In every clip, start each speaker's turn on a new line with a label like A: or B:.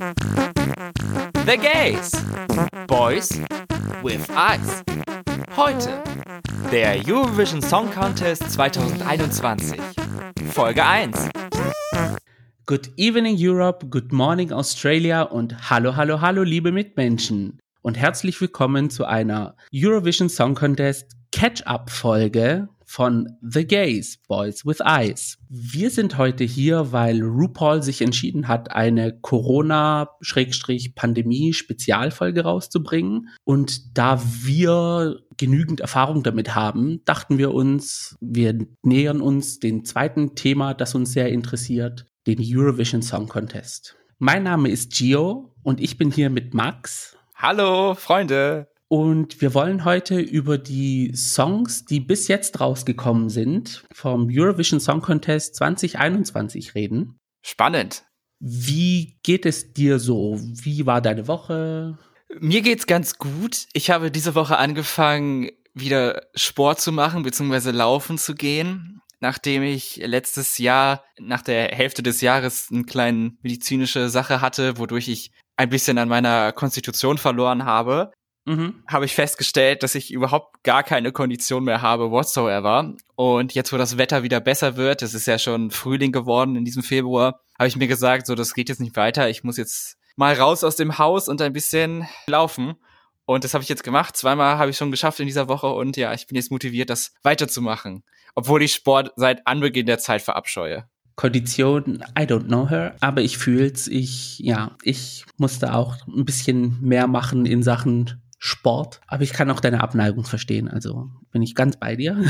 A: The Gays. Boys with Eyes. Heute der Eurovision Song Contest 2021. Folge 1.
B: Good evening Europe, good morning Australia und hallo, hallo, hallo, liebe Mitmenschen. Und herzlich willkommen zu einer Eurovision Song Contest Catch-up-Folge von The Gays, Boys with Eyes. Wir sind heute hier, weil RuPaul sich entschieden hat, eine Corona-Pandemie-Spezialfolge rauszubringen. Und da wir genügend Erfahrung damit haben, dachten wir uns, wir nähern uns dem zweiten Thema, das uns sehr interessiert, den Eurovision Song Contest. Mein Name ist Gio und ich bin hier mit Max.
A: Hallo, Freunde.
B: Und wir wollen heute über die Songs, die bis jetzt rausgekommen sind, vom Eurovision Song Contest 2021 reden.
A: Spannend.
B: Wie geht es dir so? Wie war deine Woche?
A: Mir geht's ganz gut. Ich habe diese Woche angefangen, wieder Sport zu machen, beziehungsweise laufen zu gehen, nachdem ich letztes Jahr, nach der Hälfte des Jahres, eine kleine medizinische Sache hatte, wodurch ich ein bisschen an meiner Konstitution verloren habe mhm. habe ich festgestellt, dass ich überhaupt gar keine Kondition mehr habe whatsoever. Und jetzt, wo das Wetter wieder besser wird, es ist ja schon Frühling geworden in diesem Februar, habe ich mir gesagt, so, das geht jetzt nicht weiter. Ich muss jetzt mal raus aus dem Haus und ein bisschen laufen. Und das habe ich jetzt gemacht. Zweimal habe ich schon geschafft in dieser Woche und ja, ich bin jetzt motiviert, das weiterzumachen. Obwohl ich Sport seit Anbeginn der Zeit verabscheue.
B: Kondition, I don't know her, aber ich fühl's, ich, ja, ich musste auch ein bisschen mehr machen in Sachen Sport. Aber ich kann auch deine Abneigung verstehen. Also bin ich ganz bei dir.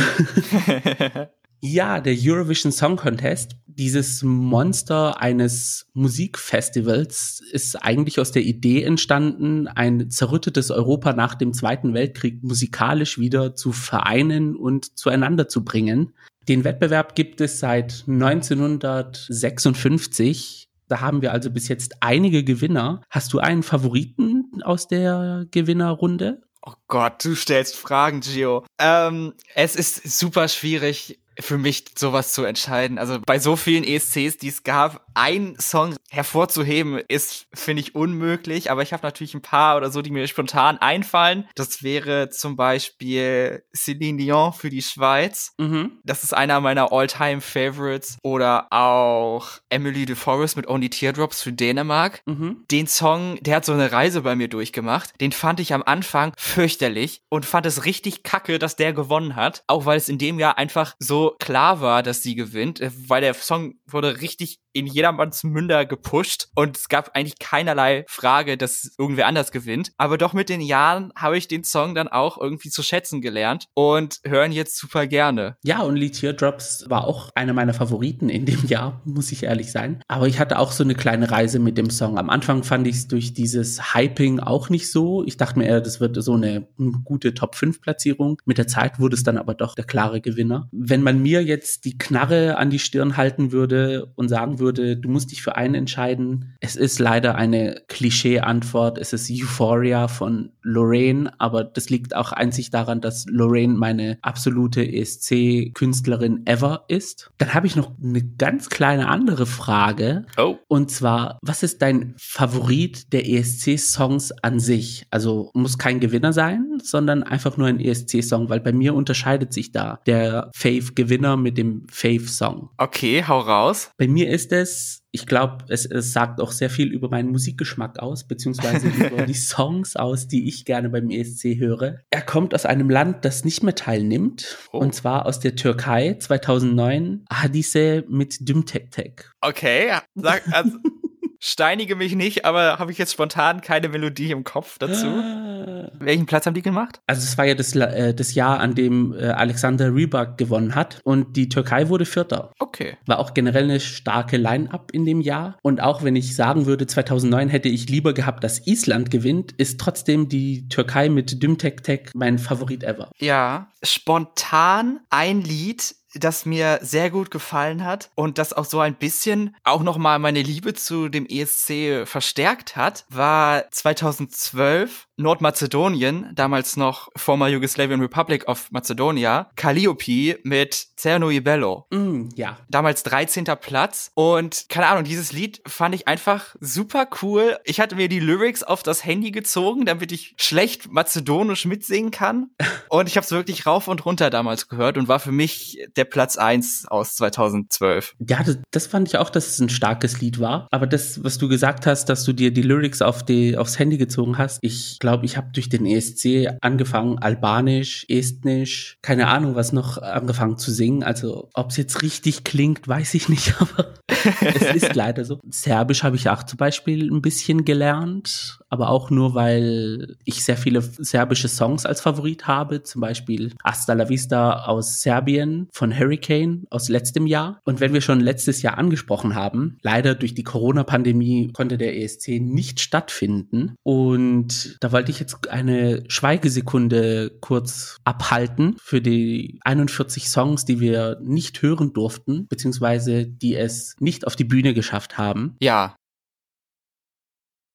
B: ja, der Eurovision Song Contest, dieses Monster eines Musikfestivals, ist eigentlich aus der Idee entstanden, ein zerrüttetes Europa nach dem Zweiten Weltkrieg musikalisch wieder zu vereinen und zueinander zu bringen. Den Wettbewerb gibt es seit 1956 da haben wir also bis jetzt einige Gewinner. Hast du einen Favoriten aus der Gewinnerrunde?
A: Oh Gott, du stellst Fragen, Gio. Ähm, es ist super schwierig für mich sowas zu entscheiden. Also bei so vielen ESCs, die es gab, ein Song hervorzuheben, ist, finde ich, unmöglich. Aber ich habe natürlich ein paar oder so, die mir spontan einfallen. Das wäre zum Beispiel Céline Dion für die Schweiz. Mhm. Das ist einer meiner All-Time-Favorites. Oder auch Emily de Forest mit Only Teardrops für Dänemark. Mhm. Den Song, der hat so eine Reise bei mir durchgemacht. Den fand ich am Anfang fürchterlich und fand es richtig kacke, dass der gewonnen hat. Auch weil es in dem Jahr einfach so klar war, dass sie gewinnt, äh, weil der Song wurde richtig in jedermanns Münder gepusht und es gab eigentlich keinerlei Frage, dass irgendwer anders gewinnt. Aber doch mit den Jahren habe ich den Song dann auch irgendwie zu schätzen gelernt und hören jetzt super gerne.
B: Ja, und Lee Teardrops war auch einer meiner Favoriten in dem Jahr, muss ich ehrlich sein. Aber ich hatte auch so eine kleine Reise mit dem Song. Am Anfang fand ich es durch dieses Hyping auch nicht so. Ich dachte mir eher, das wird so eine gute Top 5 Platzierung. Mit der Zeit wurde es dann aber doch der klare Gewinner. Wenn man mir jetzt die Knarre an die Stirn halten würde und sagen würde, du musst dich für einen entscheiden. Es ist leider eine Klischee-Antwort. Es ist Euphoria von Lorraine, aber das liegt auch einzig daran, dass Lorraine meine absolute ESC-Künstlerin ever ist. Dann habe ich noch eine ganz kleine andere Frage. Oh. Und zwar, was ist dein Favorit der ESC-Songs an sich? Also muss kein Gewinner sein, sondern einfach nur ein ESC-Song, weil bei mir unterscheidet sich da der Fave-Gewinner mit dem Fave-Song.
A: Okay, hau raus.
B: Bei mir ist es, ich glaube, es, es sagt auch sehr viel über meinen Musikgeschmack aus, beziehungsweise über die Songs aus, die ich gerne beim ESC höre. Er kommt aus einem Land, das nicht mehr teilnimmt, oh. und zwar aus der Türkei 2009, Hadise mit Dümtek Tek.
A: Okay, sag, also, Steinige mich nicht, aber habe ich jetzt spontan keine Melodie im Kopf dazu. Ah. Welchen Platz haben die gemacht?
B: Also es war ja das, äh, das Jahr, an dem äh, Alexander Rybak gewonnen hat und die Türkei wurde Vierter.
A: Okay.
B: War auch generell eine starke Line-Up in dem Jahr. Und auch wenn ich sagen würde, 2009 hätte ich lieber gehabt, dass Island gewinnt, ist trotzdem die Türkei mit Dümtek Tek mein Favorit ever.
A: Ja, spontan ein Lied, das mir sehr gut gefallen hat und das auch so ein bisschen auch noch mal meine Liebe zu dem ESC verstärkt hat, war 2012 Nordmazedonien, damals noch former Yugoslavian Republic of Macedonia, Calliope mit Cerno Bello.
B: Mm, ja.
A: Damals 13. Platz und keine Ahnung, dieses Lied fand ich einfach super cool. Ich hatte mir die Lyrics auf das Handy gezogen, damit ich schlecht mazedonisch mitsingen kann und ich habe es wirklich rauf und runter damals gehört und war für mich der Platz eins aus 2012.
B: Ja, das, das fand ich auch, dass es ein starkes Lied war, aber das, was du gesagt hast, dass du dir die Lyrics auf die, aufs Handy gezogen hast, ich glaube, ich habe durch den ESC angefangen, Albanisch, Estnisch, keine Ahnung, was noch angefangen zu singen. Also, ob es jetzt richtig klingt, weiß ich nicht, aber es ist leider so. Serbisch habe ich auch zum Beispiel ein bisschen gelernt, aber auch nur, weil ich sehr viele serbische Songs als Favorit habe, zum Beispiel Hasta la Vista aus Serbien von Hurricane aus letztem Jahr. Und wenn wir schon letztes Jahr angesprochen haben, leider durch die Corona-Pandemie konnte der ESC nicht stattfinden. Und da wollte ich jetzt eine Schweigesekunde kurz abhalten für die 41 Songs, die wir nicht hören durften, beziehungsweise die es nicht auf die Bühne geschafft haben.
A: Ja.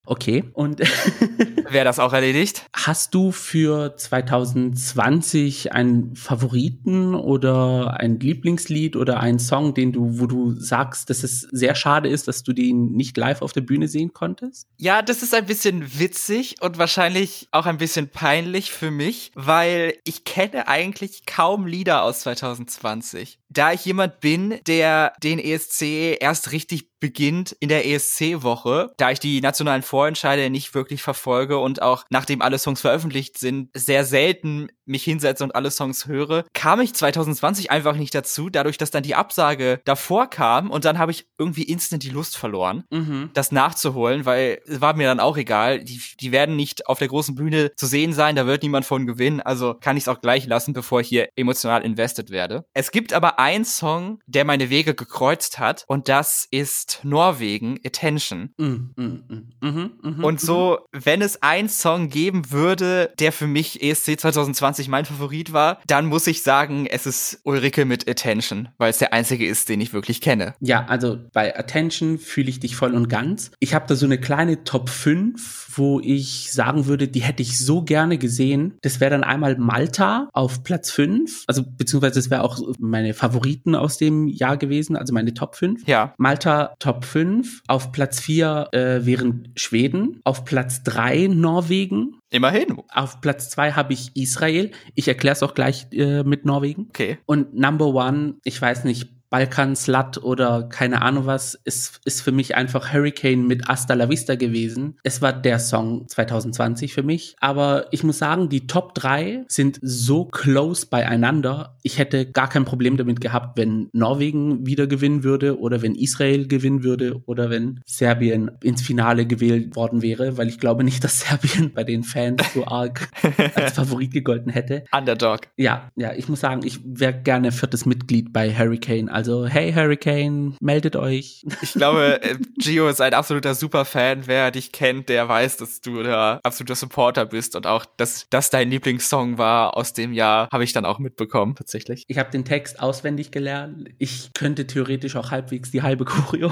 B: Okay. Und
A: wäre das auch erledigt.
B: Hast du für 2020 einen Favoriten oder ein Lieblingslied oder einen Song, den du, wo du sagst, dass es sehr schade ist, dass du den nicht live auf der Bühne sehen konntest?
A: Ja, das ist ein bisschen witzig und wahrscheinlich auch ein bisschen peinlich für mich, weil ich kenne eigentlich kaum Lieder aus 2020. Da ich jemand bin, der den ESC erst richtig beginnt in der ESC-Woche, da ich die nationalen Vorentscheide nicht wirklich verfolge und auch nachdem alle Songs veröffentlicht sind, sehr selten mich hinsetze und alle Songs höre, kam ich 2020 einfach nicht dazu, dadurch, dass dann die Absage davor kam und dann habe ich irgendwie instant die Lust verloren, mhm. das nachzuholen, weil es war mir dann auch egal, die, die werden nicht auf der großen Bühne zu sehen sein, da wird niemand von gewinnen, also kann ich es auch gleich lassen, bevor ich hier emotional invested werde. Es gibt aber einen Song, der meine Wege gekreuzt hat und das ist Norwegen, Attention. Mhm, mh, mh, mh, und so, wenn es einen Song geben würde, der für mich ESC 2020 2020 mein Favorit war, dann muss ich sagen, es ist Ulrike mit Attention, weil es der einzige ist, den ich wirklich kenne.
B: Ja, also bei Attention fühle ich dich voll und ganz. Ich habe da so eine kleine Top 5, wo ich sagen würde, die hätte ich so gerne gesehen. Das wäre dann einmal Malta auf Platz 5, also beziehungsweise es wäre auch meine Favoriten aus dem Jahr gewesen, also meine Top 5.
A: Ja.
B: Malta Top 5, auf Platz 4 äh, wären Schweden, auf Platz 3 Norwegen,
A: Immerhin.
B: Auf Platz zwei habe ich Israel. Ich erkläre es auch gleich äh, mit Norwegen.
A: Okay.
B: Und Number One, ich weiß nicht, Balkan Slut oder keine Ahnung was, ist, ist für mich einfach Hurricane mit Hasta la Vista gewesen. Es war der Song 2020 für mich. Aber ich muss sagen, die Top 3 sind so close beieinander. Ich hätte gar kein Problem damit gehabt, wenn Norwegen wieder gewinnen würde oder wenn Israel gewinnen würde oder wenn Serbien ins Finale gewählt worden wäre, weil ich glaube nicht, dass Serbien bei den Fans so arg als Favorit gegolten hätte.
A: Underdog.
B: Ja, ja, ich muss sagen, ich wäre gerne viertes Mitglied bei Hurricane. Also hey Hurricane, meldet euch.
A: Ich glaube, äh, Gio ist ein absoluter Superfan. Wer dich kennt, der weiß, dass du der absoluter Supporter bist und auch, dass das dein Lieblingssong war aus dem Jahr, habe ich dann auch mitbekommen, tatsächlich.
B: Ich habe den Text auswendig gelernt. Ich könnte theoretisch auch halbwegs die halbe Choreo.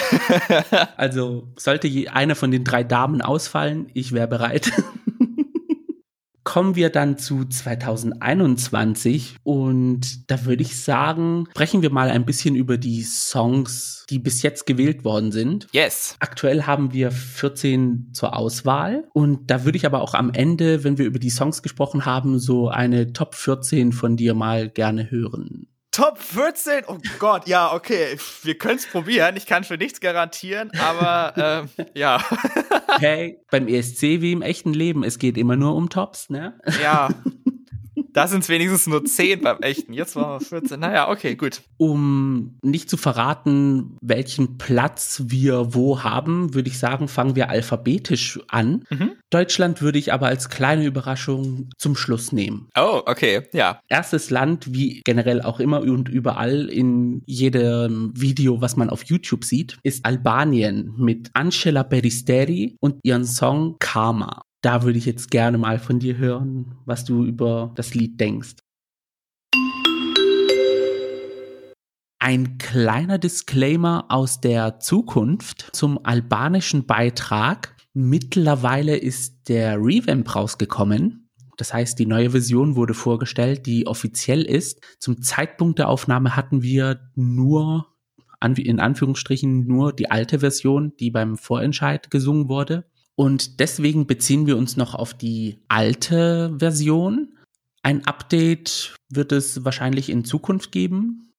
B: also sollte eine von den drei Damen ausfallen, ich wäre bereit kommen wir dann zu 2021 und da würde ich sagen, sprechen wir mal ein bisschen über die Songs, die bis jetzt gewählt worden sind.
A: Yes.
B: Aktuell haben wir 14 zur Auswahl und da würde ich aber auch am Ende, wenn wir über die Songs gesprochen haben, so eine Top 14 von dir mal gerne hören.
A: Top 14? Oh Gott, ja, okay. Wir können es probieren. Ich kann für nichts garantieren, aber ähm, ja.
B: hey, beim ESC wie im echten Leben, es geht immer nur um Tops, ne?
A: Ja. Da sind es wenigstens nur 10 beim echten. Jetzt waren wir 14. Naja, okay, gut.
B: Um nicht zu verraten, welchen Platz wir wo haben, würde ich sagen, fangen wir alphabetisch an. Mhm. Deutschland würde ich aber als kleine Überraschung zum Schluss nehmen.
A: Oh, okay, ja.
B: Erstes Land, wie generell auch immer und überall in jedem Video, was man auf YouTube sieht, ist Albanien mit Angela Peristeri und ihren Song Karma da würde ich jetzt gerne mal von dir hören, was du über das Lied denkst. Ein kleiner Disclaimer aus der Zukunft zum albanischen Beitrag. Mittlerweile ist der Revamp rausgekommen. Das heißt, die neue Version wurde vorgestellt, die offiziell ist. Zum Zeitpunkt der Aufnahme hatten wir nur, in Anführungsstrichen, nur die alte Version, die beim Vorentscheid gesungen wurde. Und deswegen beziehen wir uns noch auf die alte Version. Ein Update wird es wahrscheinlich in Zukunft geben.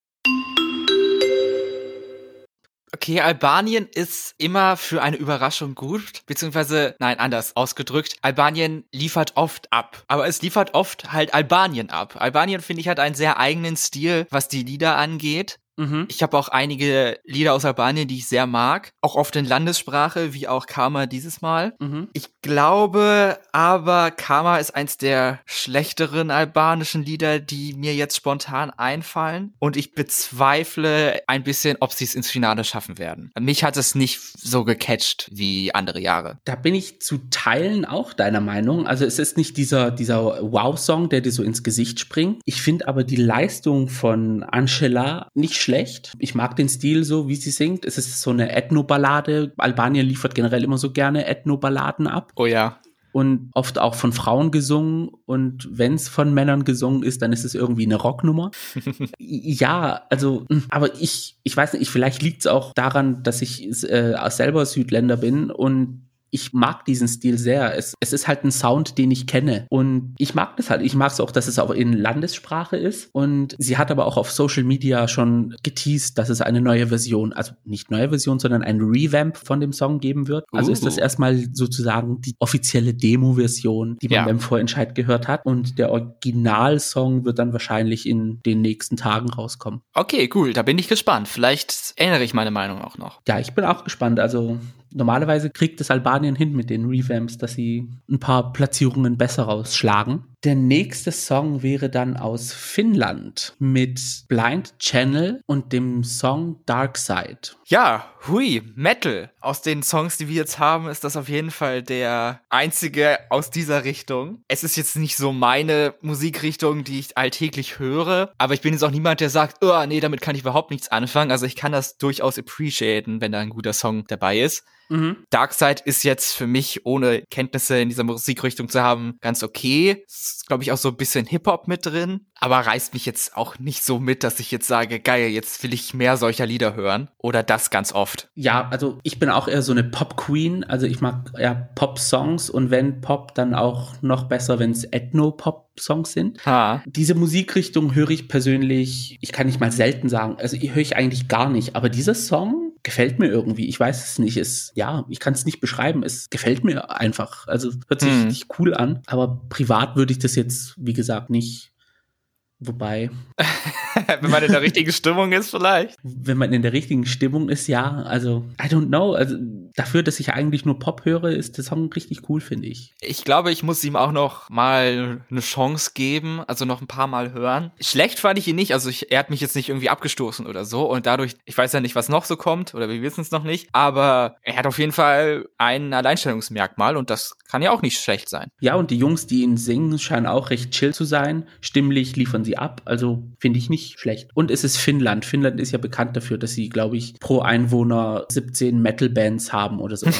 A: Okay, Albanien ist immer für eine Überraschung gut, beziehungsweise, nein, anders ausgedrückt, Albanien liefert oft ab, aber es liefert oft halt Albanien ab. Albanien, finde ich, hat einen sehr eigenen Stil, was die Lieder angeht. Mhm. Ich habe auch einige Lieder aus Albanien, die ich sehr mag. Auch oft in Landessprache, wie auch Karma dieses Mal. Mhm. Ich glaube aber, Karma ist eins der schlechteren albanischen Lieder, die mir jetzt spontan einfallen. Und ich bezweifle ein bisschen, ob sie es ins Finale schaffen werden. Mich hat es nicht so gecatcht wie andere Jahre.
B: Da bin ich zu Teilen auch deiner Meinung. Also es ist nicht dieser, dieser Wow-Song, der dir so ins Gesicht springt. Ich finde aber die Leistung von Angela nicht schlecht. Ich mag den Stil so, wie sie singt. Es ist so eine Ethno-Ballade. Albanien liefert generell immer so gerne Ethno-Balladen ab.
A: Oh ja
B: und oft auch von Frauen gesungen. Und wenn es von Männern gesungen ist, dann ist es irgendwie eine Rocknummer. ja, also, aber ich, ich weiß nicht, vielleicht liegt es auch daran, dass ich äh, selber Südländer bin und ich mag diesen Stil sehr. Es, es ist halt ein Sound, den ich kenne. Und ich mag das halt. Ich mag es auch, dass es auch in Landessprache ist. Und sie hat aber auch auf Social Media schon geteased, dass es eine neue Version, also nicht neue Version, sondern ein Revamp von dem Song geben wird. Also uh. ist das erstmal sozusagen die offizielle Demo-Version, die man ja. beim Vorentscheid gehört hat. Und der Originalsong wird dann wahrscheinlich in den nächsten Tagen rauskommen.
A: Okay, cool. Da bin ich gespannt. Vielleicht ändere ich meine Meinung auch noch.
B: Ja, ich bin auch gespannt. Also normalerweise kriegt es Albanien hin mit den Revamps, dass sie ein paar Platzierungen besser rausschlagen. Der nächste Song wäre dann aus Finnland mit Blind Channel und dem Song Dark Side.
A: Ja, hui, Metal. Aus den Songs, die wir jetzt haben, ist das auf jeden Fall der einzige aus dieser Richtung. Es ist jetzt nicht so meine Musikrichtung, die ich alltäglich höre, aber ich bin jetzt auch niemand, der sagt, oh, nee, damit kann ich überhaupt nichts anfangen. Also ich kann das durchaus appreciaten, wenn da ein guter Song dabei ist. Mhm. Darkseid ist jetzt für mich, ohne Kenntnisse in dieser Musikrichtung zu haben, ganz okay. Ist, glaube ich, auch so ein bisschen Hip-Hop mit drin, aber reißt mich jetzt auch nicht so mit, dass ich jetzt sage, geil, jetzt will ich mehr solcher Lieder hören. Oder das ganz oft.
B: Ja, also ich bin auch eher so eine Pop-Queen. Also ich mag ja Pop-Songs und wenn Pop, dann auch noch besser, wenn es Ethno-Pop-Songs sind. Ha. Diese Musikrichtung höre ich persönlich, ich kann nicht mal selten sagen, also höre ich eigentlich gar nicht. Aber dieser Song, gefällt mir irgendwie. Ich weiß es nicht. Es, ja, ich kann es nicht beschreiben. Es gefällt mir einfach. Also hört sich hm. richtig cool an. Aber privat würde ich das jetzt, wie gesagt, nicht. Wobei.
A: Wenn man in der richtigen Stimmung ist, vielleicht.
B: Wenn man in der richtigen Stimmung ist, ja. Also, I don't know. Also, dafür, dass ich eigentlich nur Pop höre, ist der Song richtig cool, finde ich.
A: Ich glaube, ich muss ihm auch noch mal eine Chance geben, also noch ein paar Mal hören. Schlecht fand ich ihn nicht, also ich, er hat mich jetzt nicht irgendwie abgestoßen oder so und dadurch, ich weiß ja nicht, was noch so kommt oder wir wissen es noch nicht, aber er hat auf jeden Fall ein Alleinstellungsmerkmal und das kann ja auch nicht schlecht sein.
B: Ja, und die Jungs, die ihn singen, scheinen auch recht chill zu sein. Stimmlich liefern sie ab, also finde ich nicht schlecht. Und es ist Finnland. Finnland ist ja bekannt dafür, dass sie, glaube ich, pro Einwohner 17 Metal-Bands haben oder so. Also,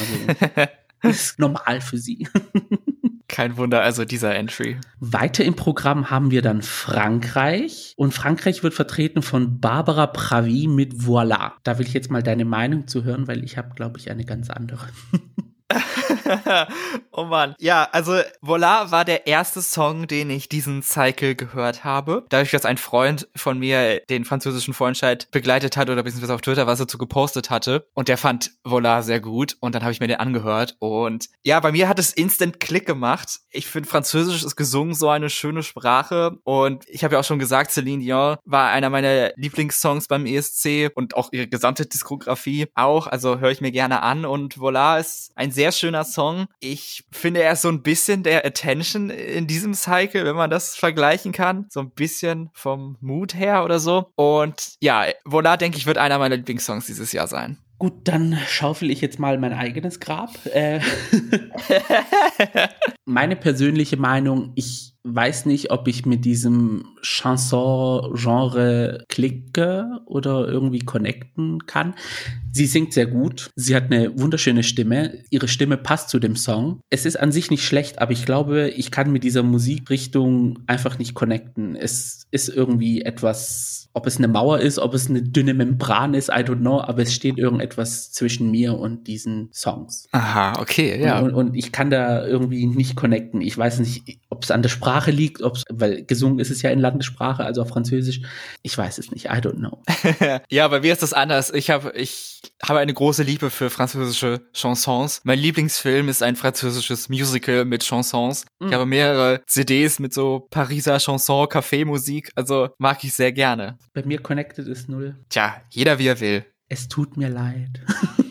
B: ist normal für sie.
A: Kein Wunder, also dieser Entry.
B: Weiter im Programm haben wir dann Frankreich. Und Frankreich wird vertreten von Barbara Pravi mit Voilà. Da will ich jetzt mal deine Meinung zu hören, weil ich habe, glaube ich, eine ganz andere.
A: oh Mann. Ja, also Voila war der erste Song, den ich diesen Cycle gehört habe. Dadurch, dass ein Freund von mir den französischen Vorentscheid begleitet hat oder beziehungsweise auf Twitter was dazu gepostet hatte. Und der fand Voila sehr gut. Und dann habe ich mir den angehört. Und ja, bei mir hat es instant Klick gemacht. Ich finde, Französisch ist gesungen so eine schöne Sprache. Und ich habe ja auch schon gesagt, Celine Dion war einer meiner Lieblingssongs beim ESC und auch ihre gesamte Diskografie auch. Also höre ich mir gerne an. Und Voila ist ein sehr schöner Song. Ich finde, er ist so ein bisschen der Attention in diesem Cycle, wenn man das vergleichen kann. So ein bisschen vom Mood her oder so. Und ja, Voila, denke ich, wird einer meiner Lieblingssongs dieses Jahr sein.
B: Gut, dann schaufel ich jetzt mal mein eigenes Grab. Äh Meine persönliche Meinung, ich weiß nicht, ob ich mit diesem Chanson-Genre klicke oder irgendwie connecten kann. Sie singt sehr gut. Sie hat eine wunderschöne Stimme. Ihre Stimme passt zu dem Song. Es ist an sich nicht schlecht, aber ich glaube, ich kann mit dieser Musikrichtung einfach nicht connecten. Es ist irgendwie etwas, ob es eine Mauer ist, ob es eine dünne Membran ist, I don't know, aber es steht irgendetwas zwischen mir und diesen Songs.
A: Aha, okay, ja.
B: Und, und ich kann da irgendwie nicht connecten. Ich weiß nicht, ob es an der Sprache liegt, ob's, weil gesungen ist es ja in Landessprache, also auf Französisch. Ich weiß es nicht, I don't know.
A: ja, bei mir ist das anders. Ich habe ich habe eine große Liebe für französische Chansons. Mein Lieblingsfilm ist ein französisches Musical mit Chansons. Mhm. Ich habe mehrere CDs mit so Pariser Chanson, Café-Musik. Also mag ich sehr gerne.
B: Bei mir connected ist null.
A: Tja, jeder wie er will.
B: Es tut mir leid.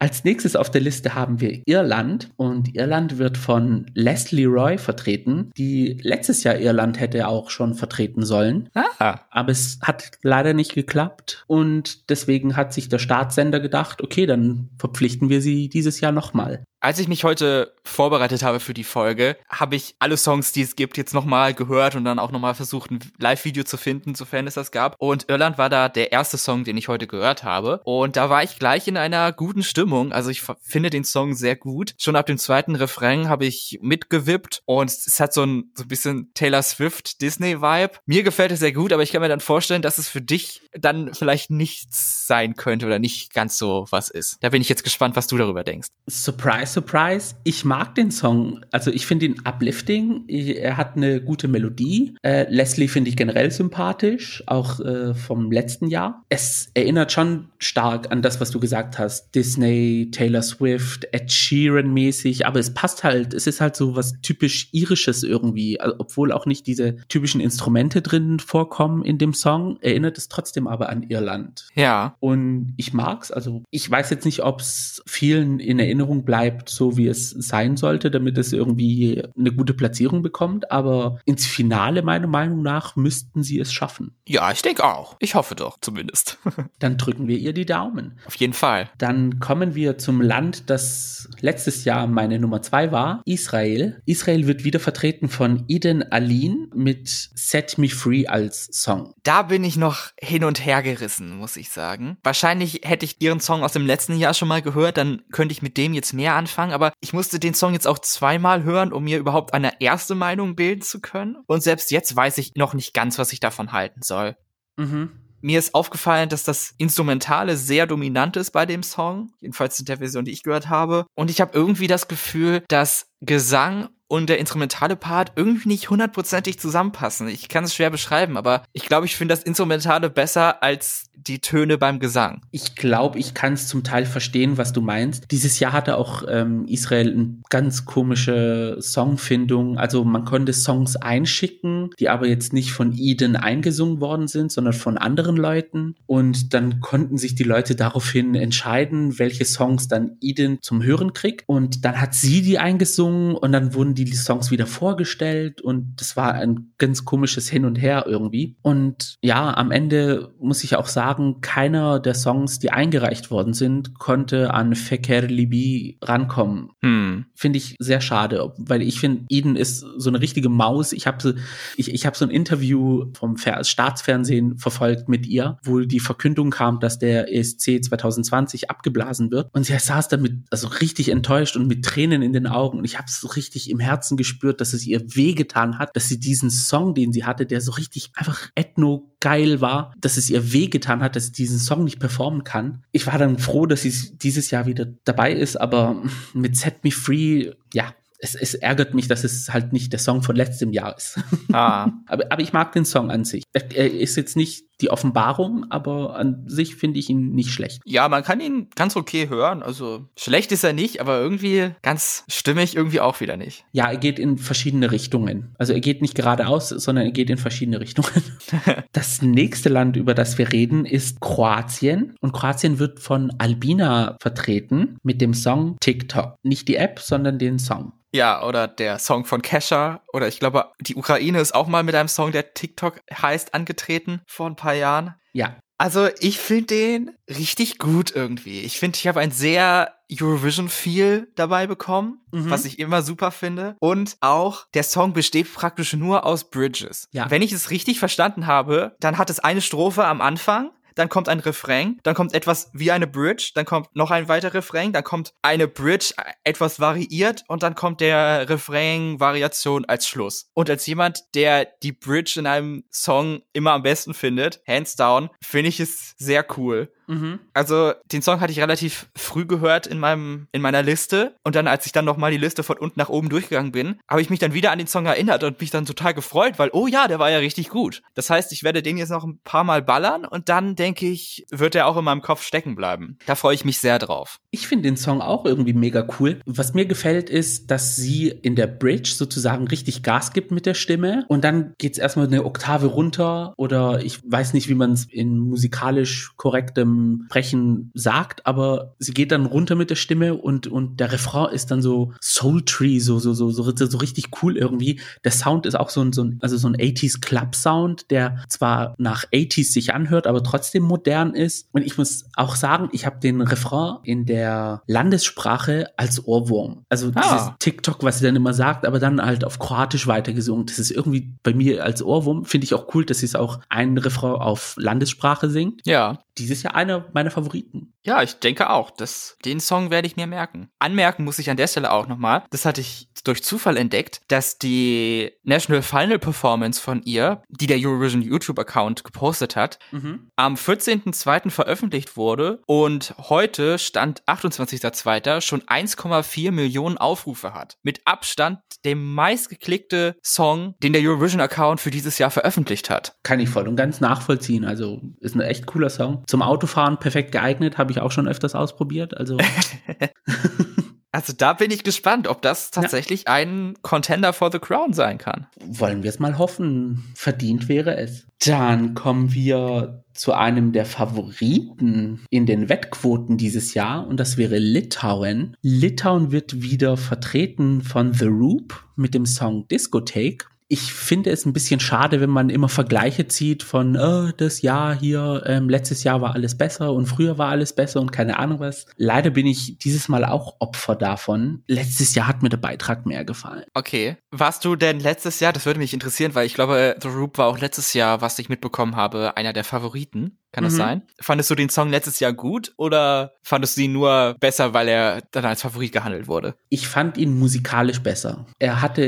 B: Als nächstes auf der Liste haben wir Irland und Irland wird von Leslie Roy vertreten, die letztes Jahr Irland hätte auch schon vertreten sollen. Ah. Aber es hat leider nicht geklappt und deswegen hat sich der Staatssender gedacht, okay, dann verpflichten wir sie dieses Jahr nochmal.
A: Als ich mich heute vorbereitet habe für die Folge, habe ich alle Songs, die es gibt, jetzt nochmal gehört und dann auch nochmal versucht, ein Live-Video zu finden, sofern es das gab. Und Irland war da der erste Song, den ich heute gehört habe. Und da war ich gleich in einer guten Stimmung. Also ich finde den Song sehr gut. Schon ab dem zweiten Refrain habe ich mitgewippt und es hat so ein, so ein bisschen Taylor Swift Disney-Vibe. Mir gefällt es sehr gut, aber ich kann mir dann vorstellen, dass es für dich dann vielleicht nichts sein könnte oder nicht ganz so was ist. Da bin ich jetzt gespannt, was du darüber denkst.
B: Surprise surprise, ich mag den Song. Also ich finde ihn uplifting. er hat eine gute Melodie. Äh, Leslie finde ich generell sympathisch, auch äh, vom letzten Jahr. Es erinnert schon stark an das, was du gesagt hast. Disney, Taylor Swift, Ed Sheeran mäßig, aber es passt halt, es ist halt so was typisch irisches irgendwie, also, obwohl auch nicht diese typischen Instrumente drin vorkommen in dem Song, erinnert es trotzdem aber an Irland.
A: Ja.
B: Und ich mag's, also ich weiß jetzt nicht, ob es vielen in Erinnerung bleibt, bleibt so, wie es sein sollte, damit es irgendwie eine gute Platzierung bekommt. Aber ins Finale, meiner Meinung nach, müssten sie es schaffen.
A: Ja, ich denke auch. Ich hoffe doch, zumindest.
B: Dann drücken wir ihr die Daumen.
A: Auf jeden Fall.
B: Dann kommen wir zum Land, das letztes Jahr meine Nummer zwei war, Israel. Israel wird wieder vertreten von Eden Aline mit Set Me Free als Song.
A: Da bin ich noch hin und her gerissen, muss ich sagen. Wahrscheinlich hätte ich ihren Song aus dem letzten Jahr schon mal gehört, dann könnte ich mit dem jetzt mehr anfangen anfangen, aber ich musste den Song jetzt auch zweimal hören, um mir überhaupt eine erste Meinung bilden zu können. Und selbst jetzt weiß ich noch nicht ganz, was ich davon halten soll. Mhm. Mir ist aufgefallen, dass das Instrumentale sehr dominant ist bei dem Song, jedenfalls in der Version, die ich gehört habe. Und ich habe irgendwie das Gefühl, dass Gesang und der instrumentale Part irgendwie nicht hundertprozentig zusammenpassen. Ich kann es schwer beschreiben, aber ich glaube, ich finde das Instrumentale besser als die Töne beim Gesang.
B: Ich glaube, ich kann es zum Teil verstehen, was du meinst. Dieses Jahr hatte auch ähm, Israel eine ganz komische Songfindung. Also man konnte Songs einschicken, die aber jetzt nicht von Eden eingesungen worden sind, sondern von anderen Leuten. Und dann konnten sich die Leute daraufhin entscheiden, welche Songs dann Eden zum Hören kriegt. Und dann hat sie die eingesungen und dann wurden die Songs wieder vorgestellt und das war ein ganz komisches Hin und Her irgendwie. Und ja, am Ende muss ich auch sagen, keiner der Songs, die eingereicht worden sind, konnte an Feker Libi rankommen. Hm. Finde ich sehr schade, weil ich finde, Eden ist so eine richtige Maus. Ich habe so, ich, ich hab so ein Interview vom Staatsfernsehen verfolgt mit ihr, wo die Verkündung kam, dass der ESC 2020 abgeblasen wird. Und sie saß damit also richtig enttäuscht und mit Tränen in den Augen. Und ich habe es so richtig im Herzen gespürt, dass es ihr wehgetan hat, dass sie diesen Song, den sie hatte, der so richtig einfach ethno geil war, dass es ihr wehgetan hat, dass sie diesen Song nicht performen kann. Ich war dann froh, dass sie dieses Jahr wieder dabei ist, aber mit Set Me Free, ja, es, es ärgert mich, dass es halt nicht der Song von letztem Jahr ist. Ah. aber, aber ich mag den Song an sich. Er, er ist jetzt nicht die Offenbarung, aber an sich finde ich ihn nicht schlecht.
A: Ja, man kann ihn ganz okay hören. Also schlecht ist er nicht, aber irgendwie ganz stimmig irgendwie auch wieder nicht.
B: Ja, er geht in verschiedene Richtungen. Also er geht nicht geradeaus, sondern er geht in verschiedene Richtungen. das nächste Land, über das wir reden, ist Kroatien. Und Kroatien wird von Albina vertreten mit dem Song TikTok. Nicht die App, sondern den Song.
A: Ja, oder der Song von Kesha. Oder ich glaube, die Ukraine ist auch mal mit einem Song, der TikTok heißt, angetreten vor ein paar Jahren.
B: Ja,
A: Also ich finde den richtig gut irgendwie. Ich finde, ich habe ein sehr Eurovision-Feel dabei bekommen, mhm. was ich immer super finde. Und auch der Song besteht praktisch nur aus Bridges. Ja. Wenn ich es richtig verstanden habe, dann hat es eine Strophe am Anfang dann kommt ein Refrain, dann kommt etwas wie eine Bridge, dann kommt noch ein weiterer Refrain, dann kommt eine Bridge äh, etwas variiert und dann kommt der Refrain-Variation als Schluss. Und als jemand, der die Bridge in einem Song immer am besten findet, hands down, finde ich es sehr cool. Mhm. Also den Song hatte ich relativ früh gehört in meinem in meiner Liste und dann als ich dann noch mal die Liste von unten nach oben durchgegangen bin, habe ich mich dann wieder an den Song erinnert und mich dann total gefreut, weil oh ja, der war ja richtig gut. Das heißt, ich werde den jetzt noch ein paar mal ballern und dann denke ich, wird er auch in meinem Kopf stecken bleiben. Da freue ich mich sehr drauf.
B: Ich finde den Song auch irgendwie mega cool. Was mir gefällt ist, dass sie in der Bridge sozusagen richtig Gas gibt mit der Stimme und dann geht's erstmal eine Oktave runter oder ich weiß nicht, wie man es in musikalisch korrektem Sprechen sagt, aber sie geht dann runter mit der Stimme und, und der Refrain ist dann so sultry, so, so, so, so, so richtig cool irgendwie. Der Sound ist auch so ein, so ein, also so ein 80s Club Sound, der zwar nach 80s sich anhört, aber trotzdem modern ist. Und ich muss auch sagen, ich habe den Refrain in der Landessprache als Ohrwurm. Also ah. dieses TikTok, was sie dann immer sagt, aber dann halt auf Kroatisch weitergesungen. Das ist irgendwie bei mir als Ohrwurm. Finde ich auch cool, dass sie es auch einen Refrain auf Landessprache singt.
A: Ja.
B: Dieses Jahr einer meiner Favoriten.
A: Ja, ich denke auch. Das, den Song werde ich mir merken. Anmerken muss ich an der Stelle auch nochmal, das hatte ich durch Zufall entdeckt, dass die National Final Performance von ihr, die der Eurovision YouTube-Account gepostet hat, mhm. am 14.02. veröffentlicht wurde und heute, Stand 28.02., schon 1,4 Millionen Aufrufe hat. Mit Abstand der meistgeklickte Song, den der Eurovision-Account für dieses Jahr veröffentlicht hat.
B: Kann ich voll und ganz nachvollziehen. Also ist ein echt cooler Song. Zum Autofahren perfekt geeignet, habe ich auch schon öfters ausprobiert. Also.
A: Also da bin ich gespannt, ob das tatsächlich ja. ein Contender for the Crown sein kann.
B: Wollen wir es mal hoffen. Verdient wäre es. Dann kommen wir zu einem der Favoriten in den Wettquoten dieses Jahr und das wäre Litauen. Litauen wird wieder vertreten von The Roop mit dem Song Discotheque ich finde es ein bisschen schade, wenn man immer Vergleiche zieht von oh, das Jahr hier, ähm, letztes Jahr war alles besser und früher war alles besser und keine Ahnung was. Leider bin ich dieses Mal auch Opfer davon. Letztes Jahr hat mir der Beitrag mehr gefallen.
A: Okay. Warst du denn letztes Jahr, das würde mich interessieren, weil ich glaube, The Roop war auch letztes Jahr, was ich mitbekommen habe, einer der Favoriten. Kann das mhm. sein? Fandest du den Song letztes Jahr gut oder fandest du ihn nur besser, weil er dann als Favorit gehandelt wurde?
B: Ich fand ihn musikalisch besser. Er hatte,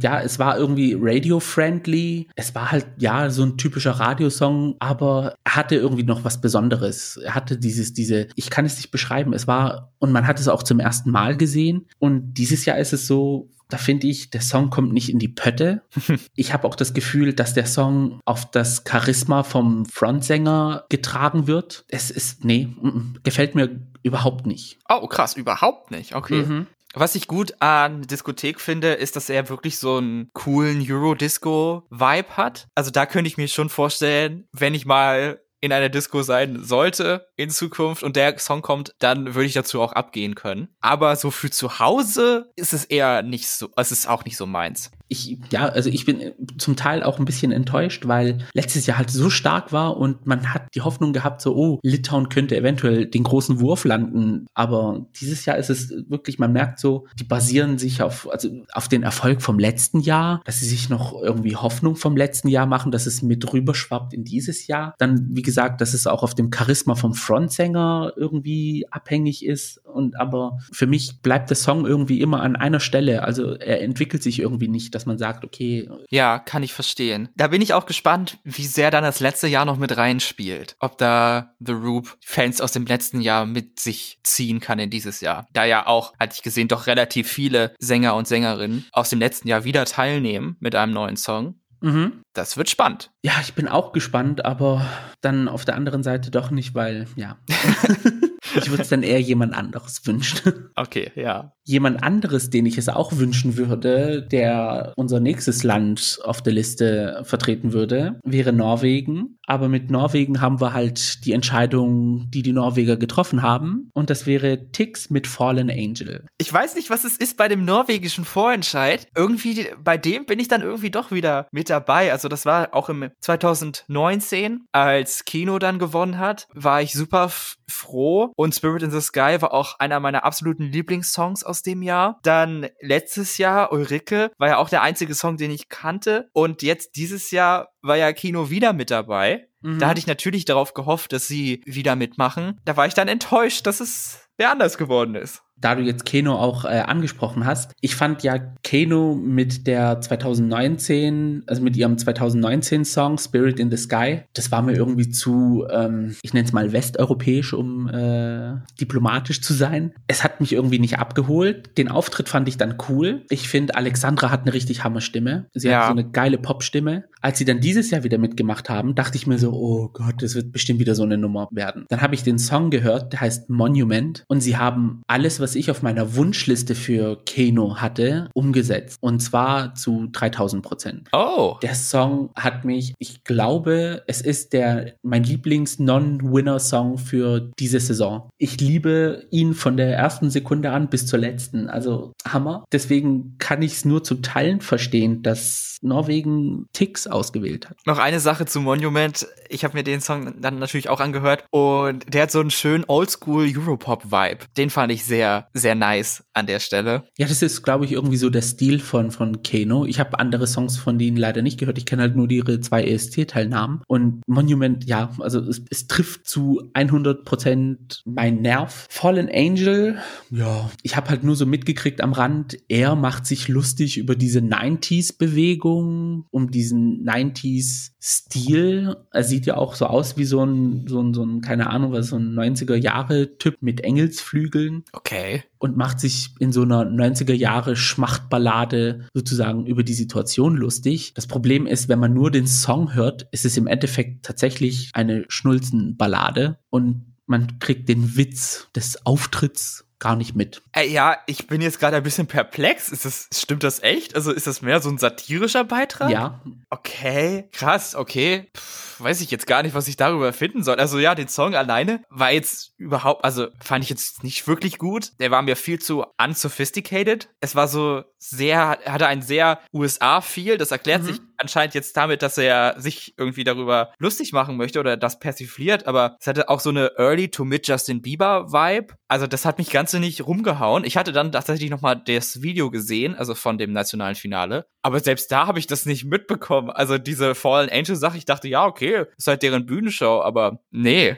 B: ja, es war irgendwie radio-friendly. Es war halt, ja, so ein typischer Radiosong, aber er hatte irgendwie noch was Besonderes. Er hatte dieses, diese, ich kann es nicht beschreiben. Es war, und man hat es auch zum ersten Mal gesehen. Und dieses Jahr ist es so, da finde ich, der Song kommt nicht in die Pötte. ich habe auch das Gefühl, dass der Song auf das Charisma vom Frontsänger getragen wird. Es ist, nee, m -m, gefällt mir überhaupt nicht.
A: Oh, krass, überhaupt nicht. Okay. Mhm. Was ich gut an Diskothek finde, ist, dass er wirklich so einen coolen Euro-Disco-Vibe hat. Also da könnte ich mir schon vorstellen, wenn ich mal in einer Disco sein sollte in Zukunft und der Song kommt, dann würde ich dazu auch abgehen können. Aber so für zu Hause ist es eher nicht so, es ist auch nicht so meins
B: ich, ja, also ich bin zum Teil auch ein bisschen enttäuscht, weil letztes Jahr halt so stark war und man hat die Hoffnung gehabt, so, oh, Litauen könnte eventuell den großen Wurf landen. Aber dieses Jahr ist es wirklich, man merkt so, die basieren sich auf, also auf den Erfolg vom letzten Jahr, dass sie sich noch irgendwie Hoffnung vom letzten Jahr machen, dass es mit rüberschwappt in dieses Jahr. Dann, wie gesagt, dass es auch auf dem Charisma vom Frontsänger irgendwie abhängig ist. Und aber für mich bleibt der Song irgendwie immer an einer Stelle. Also er entwickelt sich irgendwie nicht dass man sagt, okay.
A: Ja, kann ich verstehen. Da bin ich auch gespannt, wie sehr dann das letzte Jahr noch mit reinspielt. Ob da The Roop Fans aus dem letzten Jahr mit sich ziehen kann in dieses Jahr. Da ja auch, hatte ich gesehen, doch relativ viele Sänger und Sängerinnen aus dem letzten Jahr wieder teilnehmen mit einem neuen Song. Mhm. Das wird spannend.
B: Ja, ich bin auch gespannt, aber dann auf der anderen Seite doch nicht, weil, ja. Ich würde es dann eher jemand anderes wünschen.
A: Okay, ja.
B: Jemand anderes, den ich es auch wünschen würde, der unser nächstes Land auf der Liste vertreten würde, wäre Norwegen. Aber mit Norwegen haben wir halt die Entscheidung, die die Norweger getroffen haben. Und das wäre Tix mit Fallen Angel.
A: Ich weiß nicht, was es ist bei dem norwegischen Vorentscheid. Irgendwie, bei dem bin ich dann irgendwie doch wieder mit dabei. Also das war auch im 2019, als Kino dann gewonnen hat, war ich super froh. Und Spirit in the Sky war auch einer meiner absoluten Lieblingssongs aus dem Jahr. Dann letztes Jahr Ulrike war ja auch der einzige Song, den ich kannte. Und jetzt dieses Jahr war ja Kino wieder mit dabei. Mhm. Da hatte ich natürlich darauf gehofft, dass sie wieder mitmachen. Da war ich dann enttäuscht, dass es wer anders geworden ist
B: da du jetzt Keno auch äh, angesprochen hast, ich fand ja Keno mit der 2019, also mit ihrem 2019 Song Spirit in the Sky, das war mir irgendwie zu, ähm, ich nenne es mal westeuropäisch, um äh, diplomatisch zu sein. Es hat mich irgendwie nicht abgeholt. Den Auftritt fand ich dann cool. Ich finde, Alexandra hat eine richtig Hammerstimme. Sie ja. hat so eine geile Popstimme. Als sie dann dieses Jahr wieder mitgemacht haben, dachte ich mir so, oh Gott, das wird bestimmt wieder so eine Nummer werden. Dann habe ich den Song gehört, der heißt Monument und sie haben alles, was ich auf meiner Wunschliste für Keno hatte, umgesetzt. Und zwar zu 3000 Prozent.
A: Oh.
B: Der Song hat mich, ich glaube, es ist der, mein Lieblings-Non-Winner-Song für diese Saison. Ich liebe ihn von der ersten Sekunde an bis zur letzten. Also Hammer. Deswegen kann ich es nur zu Teilen verstehen, dass Norwegen Ticks ausgewählt hat.
A: Noch eine Sache zu Monument. Ich habe mir den Song dann natürlich auch angehört und der hat so einen schönen Oldschool Europop-Vibe. Den fand ich sehr, sehr nice an der Stelle.
B: Ja, das ist, glaube ich, irgendwie so der Stil von, von Kano. Ich habe andere Songs von denen leider nicht gehört. Ich kenne halt nur ihre zwei EST-Teilnahmen. Und Monument, ja, also es, es trifft zu 100 Prozent mein Nerv. Fallen Angel, ja, ich habe halt nur so mitgekriegt am Rand, er macht sich lustig über diese 90s-Bewegung, um diesen 90s-Stil. Er sieht ja auch so aus wie so ein, so ein, so ein keine Ahnung, was, so ein 90er-Jahre-Typ mit Engelsflügeln.
A: Okay
B: und macht sich in so einer 90er Jahre Schmachtballade sozusagen über die Situation lustig. Das Problem ist, wenn man nur den Song hört, ist es im Endeffekt tatsächlich eine Schnulzenballade und man kriegt den Witz des Auftritts gar nicht mit.
A: Äh, ja, ich bin jetzt gerade ein bisschen perplex. Ist das, stimmt das echt? Also ist das mehr so ein satirischer Beitrag?
B: Ja.
A: Okay, krass, okay. Puh, weiß ich jetzt gar nicht, was ich darüber finden soll. Also ja, den Song alleine war jetzt überhaupt, also fand ich jetzt nicht wirklich gut. Der war mir viel zu unsophisticated. Es war so sehr, hatte ein sehr USA-Feel. Das erklärt mhm. sich anscheinend jetzt damit, dass er sich irgendwie darüber lustig machen möchte oder das persifliert, aber es hatte auch so eine Early to Mid Justin Bieber Vibe. Also das hat mich ganz nicht rumgehauen. Ich hatte dann tatsächlich noch mal das Video gesehen, also von dem nationalen Finale, aber selbst da habe ich das nicht mitbekommen. Also diese Fallen Angel Sache, ich dachte, ja, okay, ist halt deren Bühnenshow, aber nee.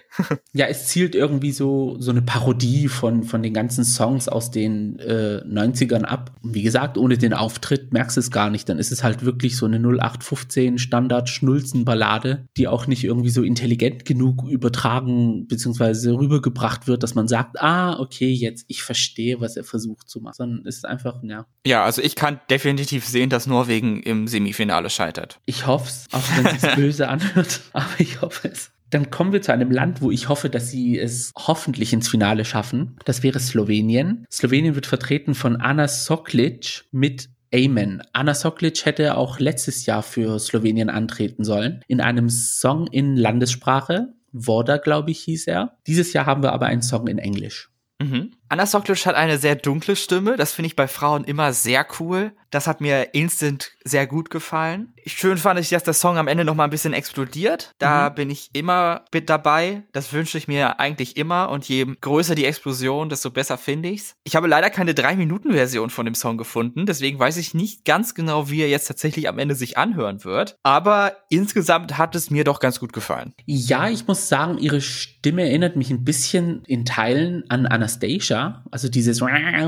B: ja, es zielt irgendwie so so eine Parodie von von den ganzen Songs aus den äh, 90ern ab. wie gesagt, ohne den Auftritt merkst du es gar nicht, dann ist es halt wirklich so eine 08 0815 Standard Schnulzenballade, die auch nicht irgendwie so intelligent genug übertragen bzw. rübergebracht wird, dass man sagt, ah, okay, jetzt ich verstehe, was er versucht zu machen, sondern es ist einfach, ja.
A: Ja, also ich kann definitiv sehen, dass Norwegen im Semifinale scheitert.
B: Ich hoffe es, auch wenn es böse anhört, aber ich hoffe es. Dann kommen wir zu einem Land, wo ich hoffe, dass sie es hoffentlich ins Finale schaffen. Das wäre Slowenien. Slowenien wird vertreten von Anna Soklic mit Amen. Anna Soklic hätte auch letztes Jahr für Slowenien antreten sollen. In einem Song in Landessprache. Voda, glaube ich, hieß er. Dieses Jahr haben wir aber einen Song in Englisch.
A: Mhm. Anna Soklic hat eine sehr dunkle Stimme. Das finde ich bei Frauen immer sehr cool. Das hat mir instant sehr gut gefallen. Schön fand ich, dass der Song am Ende noch mal ein bisschen explodiert. Da mhm. bin ich immer mit dabei. Das wünsche ich mir eigentlich immer. Und je größer die Explosion, desto besser finde ich's. Ich habe leider keine 3-Minuten-Version von dem Song gefunden. Deswegen weiß ich nicht ganz genau, wie er jetzt tatsächlich am Ende sich anhören wird. Aber insgesamt hat es mir doch ganz gut gefallen.
B: Ja, ich muss sagen, ihre Stimme erinnert mich ein bisschen in Teilen an Anastasia. Also dieses,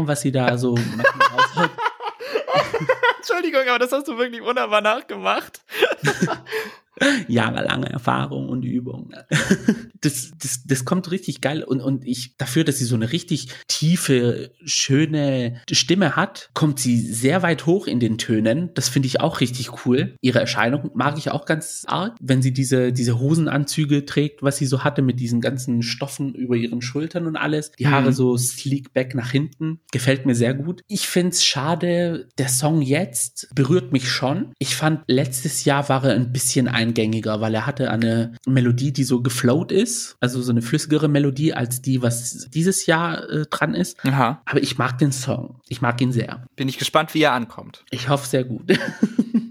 B: was sie da so manchmal
A: Entschuldigung, aber das hast du wirklich wunderbar nachgemacht.
B: Jahrelange Erfahrung und Übung. Das, das, das kommt richtig geil. Und, und ich, dafür, dass sie so eine richtig tiefe, schöne Stimme hat, kommt sie sehr weit hoch in den Tönen. Das finde ich auch richtig cool. Ihre Erscheinung mag ich auch ganz arg, wenn sie diese, diese Hosenanzüge trägt, was sie so hatte mit diesen ganzen Stoffen über ihren Schultern und alles. Die Haare mhm. so sleek back nach hinten. Gefällt mir sehr gut. Ich finde es schade, der Song jetzt berührt mich schon. Ich fand, letztes Jahr war er ein bisschen eingängiger, weil er hatte eine Melodie, die so geflowt ist, also so eine flüssigere Melodie als die, was dieses Jahr äh, dran ist. Aha. Aber ich mag den Song. Ich mag ihn sehr.
A: Bin ich gespannt, wie er ankommt.
B: Ich hoffe sehr gut.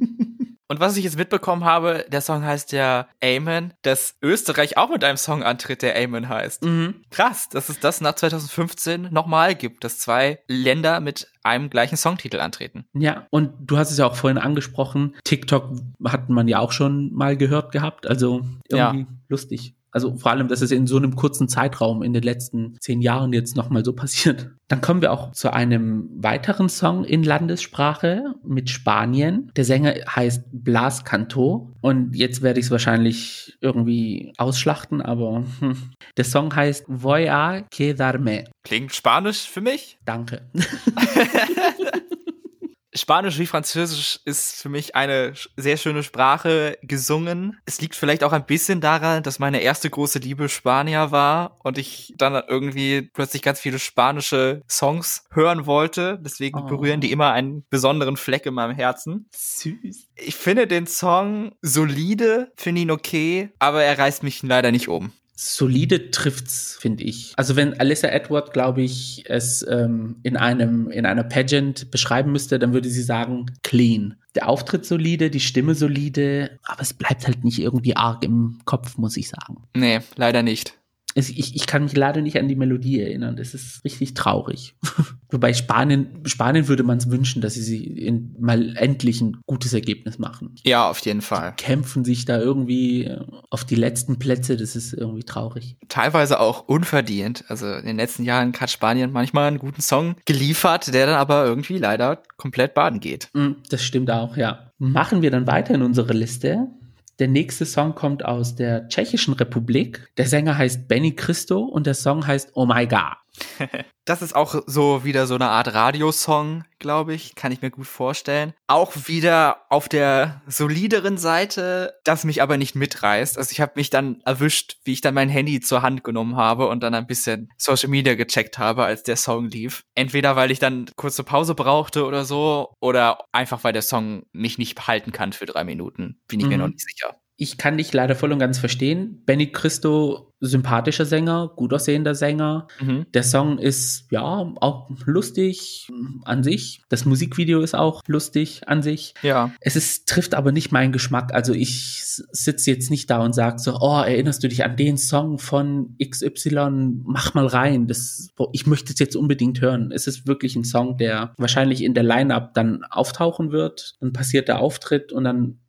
A: Und was ich jetzt mitbekommen habe, der Song heißt ja Amen, dass Österreich auch mit einem Song antritt, der Amen heißt. Mhm. Krass, dass es das nach 2015 nochmal gibt, dass zwei Länder mit einem gleichen Songtitel antreten.
B: Ja, und du hast es ja auch vorhin angesprochen, TikTok hat man ja auch schon mal gehört gehabt, also irgendwie ja. lustig. Also vor allem, dass es in so einem kurzen Zeitraum in den letzten zehn Jahren jetzt nochmal so passiert. Dann kommen wir auch zu einem weiteren Song in Landessprache mit Spanien. Der Sänger heißt Blas Canto und jetzt werde ich es wahrscheinlich irgendwie ausschlachten, aber hm. der Song heißt Voy a quedarme.
A: Klingt spanisch für mich?
B: Danke.
A: Spanisch wie Französisch ist für mich eine sehr schöne Sprache gesungen. Es liegt vielleicht auch ein bisschen daran, dass meine erste große Liebe Spanier war und ich dann irgendwie plötzlich ganz viele spanische Songs hören wollte. Deswegen oh. berühren die immer einen besonderen Fleck in meinem Herzen.
B: Süß.
A: Ich finde den Song solide, finde ihn okay, aber er reißt mich leider nicht um
B: solide trifft's, finde ich. Also wenn Alyssa Edward, glaube ich, es ähm, in einem in einer Pageant beschreiben müsste, dann würde sie sagen clean. Der Auftritt solide, die Stimme solide, aber es bleibt halt nicht irgendwie arg im Kopf, muss ich sagen.
A: Nee, leider nicht
B: ich, ich kann mich leider nicht an die Melodie erinnern. Das ist richtig traurig. Wobei Spanien, Spanien würde man es wünschen, dass sie, sie mal endlich ein gutes Ergebnis machen.
A: Ja, auf jeden Fall.
B: Die kämpfen sich da irgendwie äh, auf die letzten Plätze. Das ist irgendwie traurig.
A: Teilweise auch unverdient. Also in den letzten Jahren hat Spanien manchmal einen guten Song geliefert, der dann aber irgendwie leider komplett baden geht.
B: Mm, das stimmt auch, ja. Machen wir dann weiter in unsere Liste der nächste Song kommt aus der Tschechischen Republik. Der Sänger heißt Benny Christo und der Song heißt Oh My God.
A: Das ist auch so wieder so eine Art Radiosong, glaube ich, kann ich mir gut vorstellen. Auch wieder auf der solideren Seite, das mich aber nicht mitreißt. Also ich habe mich dann erwischt, wie ich dann mein Handy zur Hand genommen habe und dann ein bisschen Social Media gecheckt habe, als der Song lief. Entweder weil ich dann kurze Pause brauchte oder so, oder einfach weil der Song mich nicht halten kann für drei Minuten. Bin ich mhm. mir noch nicht sicher
B: ich kann dich leider voll und ganz verstehen. Benny Christo, sympathischer Sänger, gut aussehender Sänger. Mhm. Der Song ist ja auch lustig an sich. Das Musikvideo ist auch lustig an sich.
A: Ja.
B: Es ist, trifft aber nicht meinen Geschmack. Also ich sitze jetzt nicht da und sage so, oh, erinnerst du dich an den Song von XY? Mach mal rein. Das, ich möchte es jetzt unbedingt hören. Es ist wirklich ein Song, der wahrscheinlich in der Line-Up dann auftauchen wird. Dann passiert der Auftritt und dann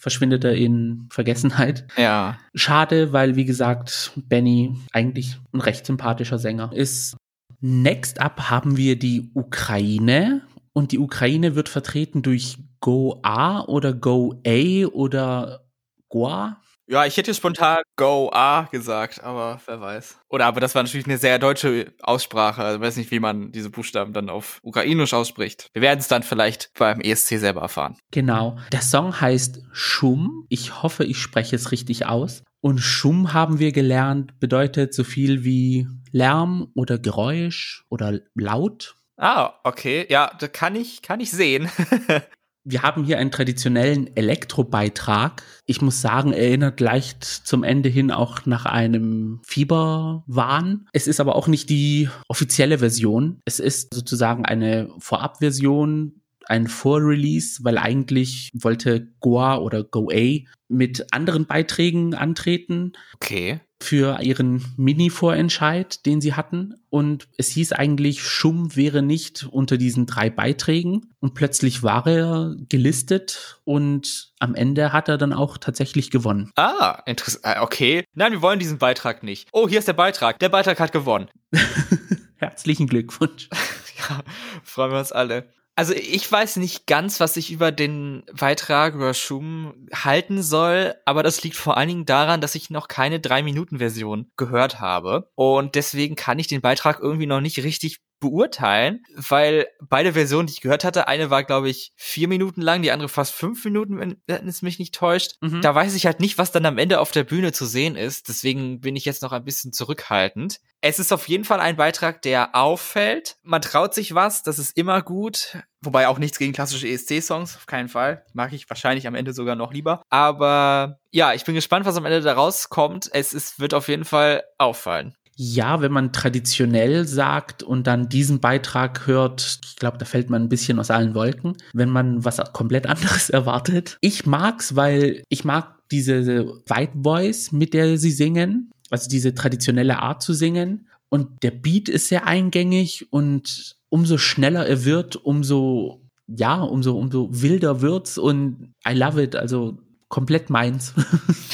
B: verschwindet er in Vergessenheit.
A: Ja.
B: Schade, weil, wie gesagt, Benny eigentlich ein recht sympathischer Sänger ist. Next up haben wir die Ukraine. Und die Ukraine wird vertreten durch Go A oder Go A oder Goa.
A: Ja, ich hätte spontan Go A gesagt, aber wer weiß. Oder aber das war natürlich eine sehr deutsche Aussprache. Also ich weiß nicht, wie man diese Buchstaben dann auf Ukrainisch ausspricht. Wir werden es dann vielleicht beim ESC selber erfahren.
B: Genau. Der Song heißt Schum. Ich hoffe, ich spreche es richtig aus. Und Schum haben wir gelernt, bedeutet so viel wie Lärm oder Geräusch oder laut.
A: Ah, okay. Ja, da kann ich, kann ich sehen.
B: Wir haben hier einen traditionellen Elektrobeitrag. Ich muss sagen, erinnert leicht zum Ende hin auch nach einem Fieberwahn. Es ist aber auch nicht die offizielle Version. Es ist sozusagen eine Vorabversion, ein Vorrelease, weil eigentlich wollte Goa oder GoA mit anderen Beiträgen antreten.
A: Okay
B: für ihren Mini-Vorentscheid, den sie hatten. Und es hieß eigentlich, Schum wäre nicht unter diesen drei Beiträgen. Und plötzlich war er gelistet und am Ende hat er dann auch tatsächlich gewonnen.
A: Ah, interessant. Ah, okay. Nein, wir wollen diesen Beitrag nicht. Oh, hier ist der Beitrag. Der Beitrag hat gewonnen.
B: Herzlichen Glückwunsch.
A: ja, freuen wir uns alle. Also ich weiß nicht ganz, was ich über den Beitrag Schum halten soll, aber das liegt vor allen Dingen daran, dass ich noch keine 3-Minuten-Version gehört habe. Und deswegen kann ich den Beitrag irgendwie noch nicht richtig beurteilen, weil beide Versionen, die ich gehört hatte, eine war, glaube ich, vier Minuten lang, die andere fast fünf Minuten, wenn, es mich nicht täuscht. Mhm. Da weiß ich halt nicht, was dann am Ende auf der Bühne zu sehen ist. Deswegen bin ich jetzt noch ein bisschen zurückhaltend. Es ist auf jeden Fall ein Beitrag, der auffällt. Man traut sich was, das ist immer gut. Wobei auch nichts gegen klassische ESC-Songs, auf keinen Fall. Mag ich wahrscheinlich am Ende sogar noch lieber. Aber ja, ich bin gespannt, was am Ende da rauskommt. Es ist, wird auf jeden Fall auffallen.
B: Ja, wenn man traditionell sagt und dann diesen Beitrag hört, ich glaube, da fällt man ein bisschen aus allen Wolken, wenn man was komplett anderes erwartet. Ich mag's, weil ich mag diese White Voice, mit der sie singen, also diese traditionelle Art zu singen. Und der Beat ist sehr eingängig und umso schneller er wird, umso ja, umso, umso wilder wird's und I love it. Also komplett meins.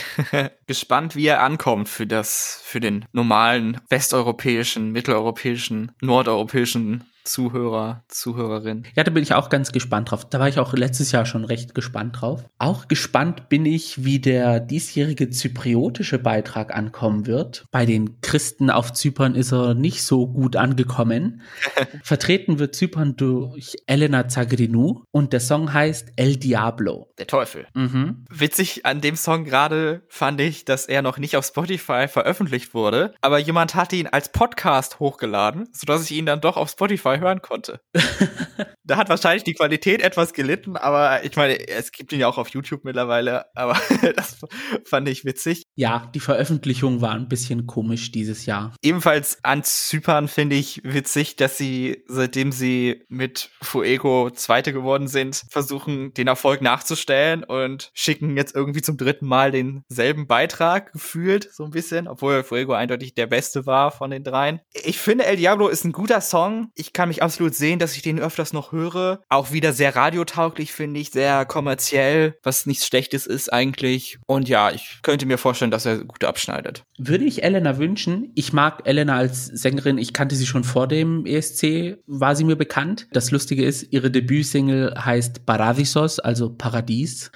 A: Gespannt, wie er ankommt für das, für den normalen westeuropäischen, mitteleuropäischen, nordeuropäischen Zuhörer, Zuhörerin.
B: Ja, da bin ich auch ganz gespannt drauf. Da war ich auch letztes Jahr schon recht gespannt drauf. Auch gespannt bin ich, wie der diesjährige zypriotische Beitrag ankommen wird. Bei den Christen auf Zypern ist er nicht so gut angekommen. Vertreten wird Zypern durch Elena Zagrinou und der Song heißt El Diablo.
A: Der Teufel. Mhm. Witzig an dem Song gerade fand ich, dass er noch nicht auf Spotify veröffentlicht wurde, aber jemand hatte ihn als Podcast hochgeladen, sodass ich ihn dann doch auf Spotify hören konnte. da hat wahrscheinlich die Qualität etwas gelitten, aber ich meine, es gibt ihn ja auch auf YouTube mittlerweile, aber das fand ich witzig.
B: Ja, die Veröffentlichung war ein bisschen komisch dieses Jahr.
A: Ebenfalls an Zypern finde ich witzig, dass sie, seitdem sie mit Fuego Zweite geworden sind, versuchen, den Erfolg nachzustellen und schicken jetzt irgendwie zum dritten Mal denselben Beitrag gefühlt, so ein bisschen, obwohl Fuego eindeutig der beste war von den dreien. Ich finde, El Diablo ist ein guter Song. Ich kann kann mich absolut sehen, dass ich den öfters noch höre. Auch wieder sehr radiotauglich, finde ich, sehr kommerziell, was nichts Schlechtes ist eigentlich. Und ja, ich könnte mir vorstellen, dass er gut abschneidet.
B: Würde ich Elena wünschen. Ich mag Elena als Sängerin. Ich kannte sie schon vor dem ESC, war sie mir bekannt. Das Lustige ist, ihre Debütsingle heißt Paradisos, also Paradies.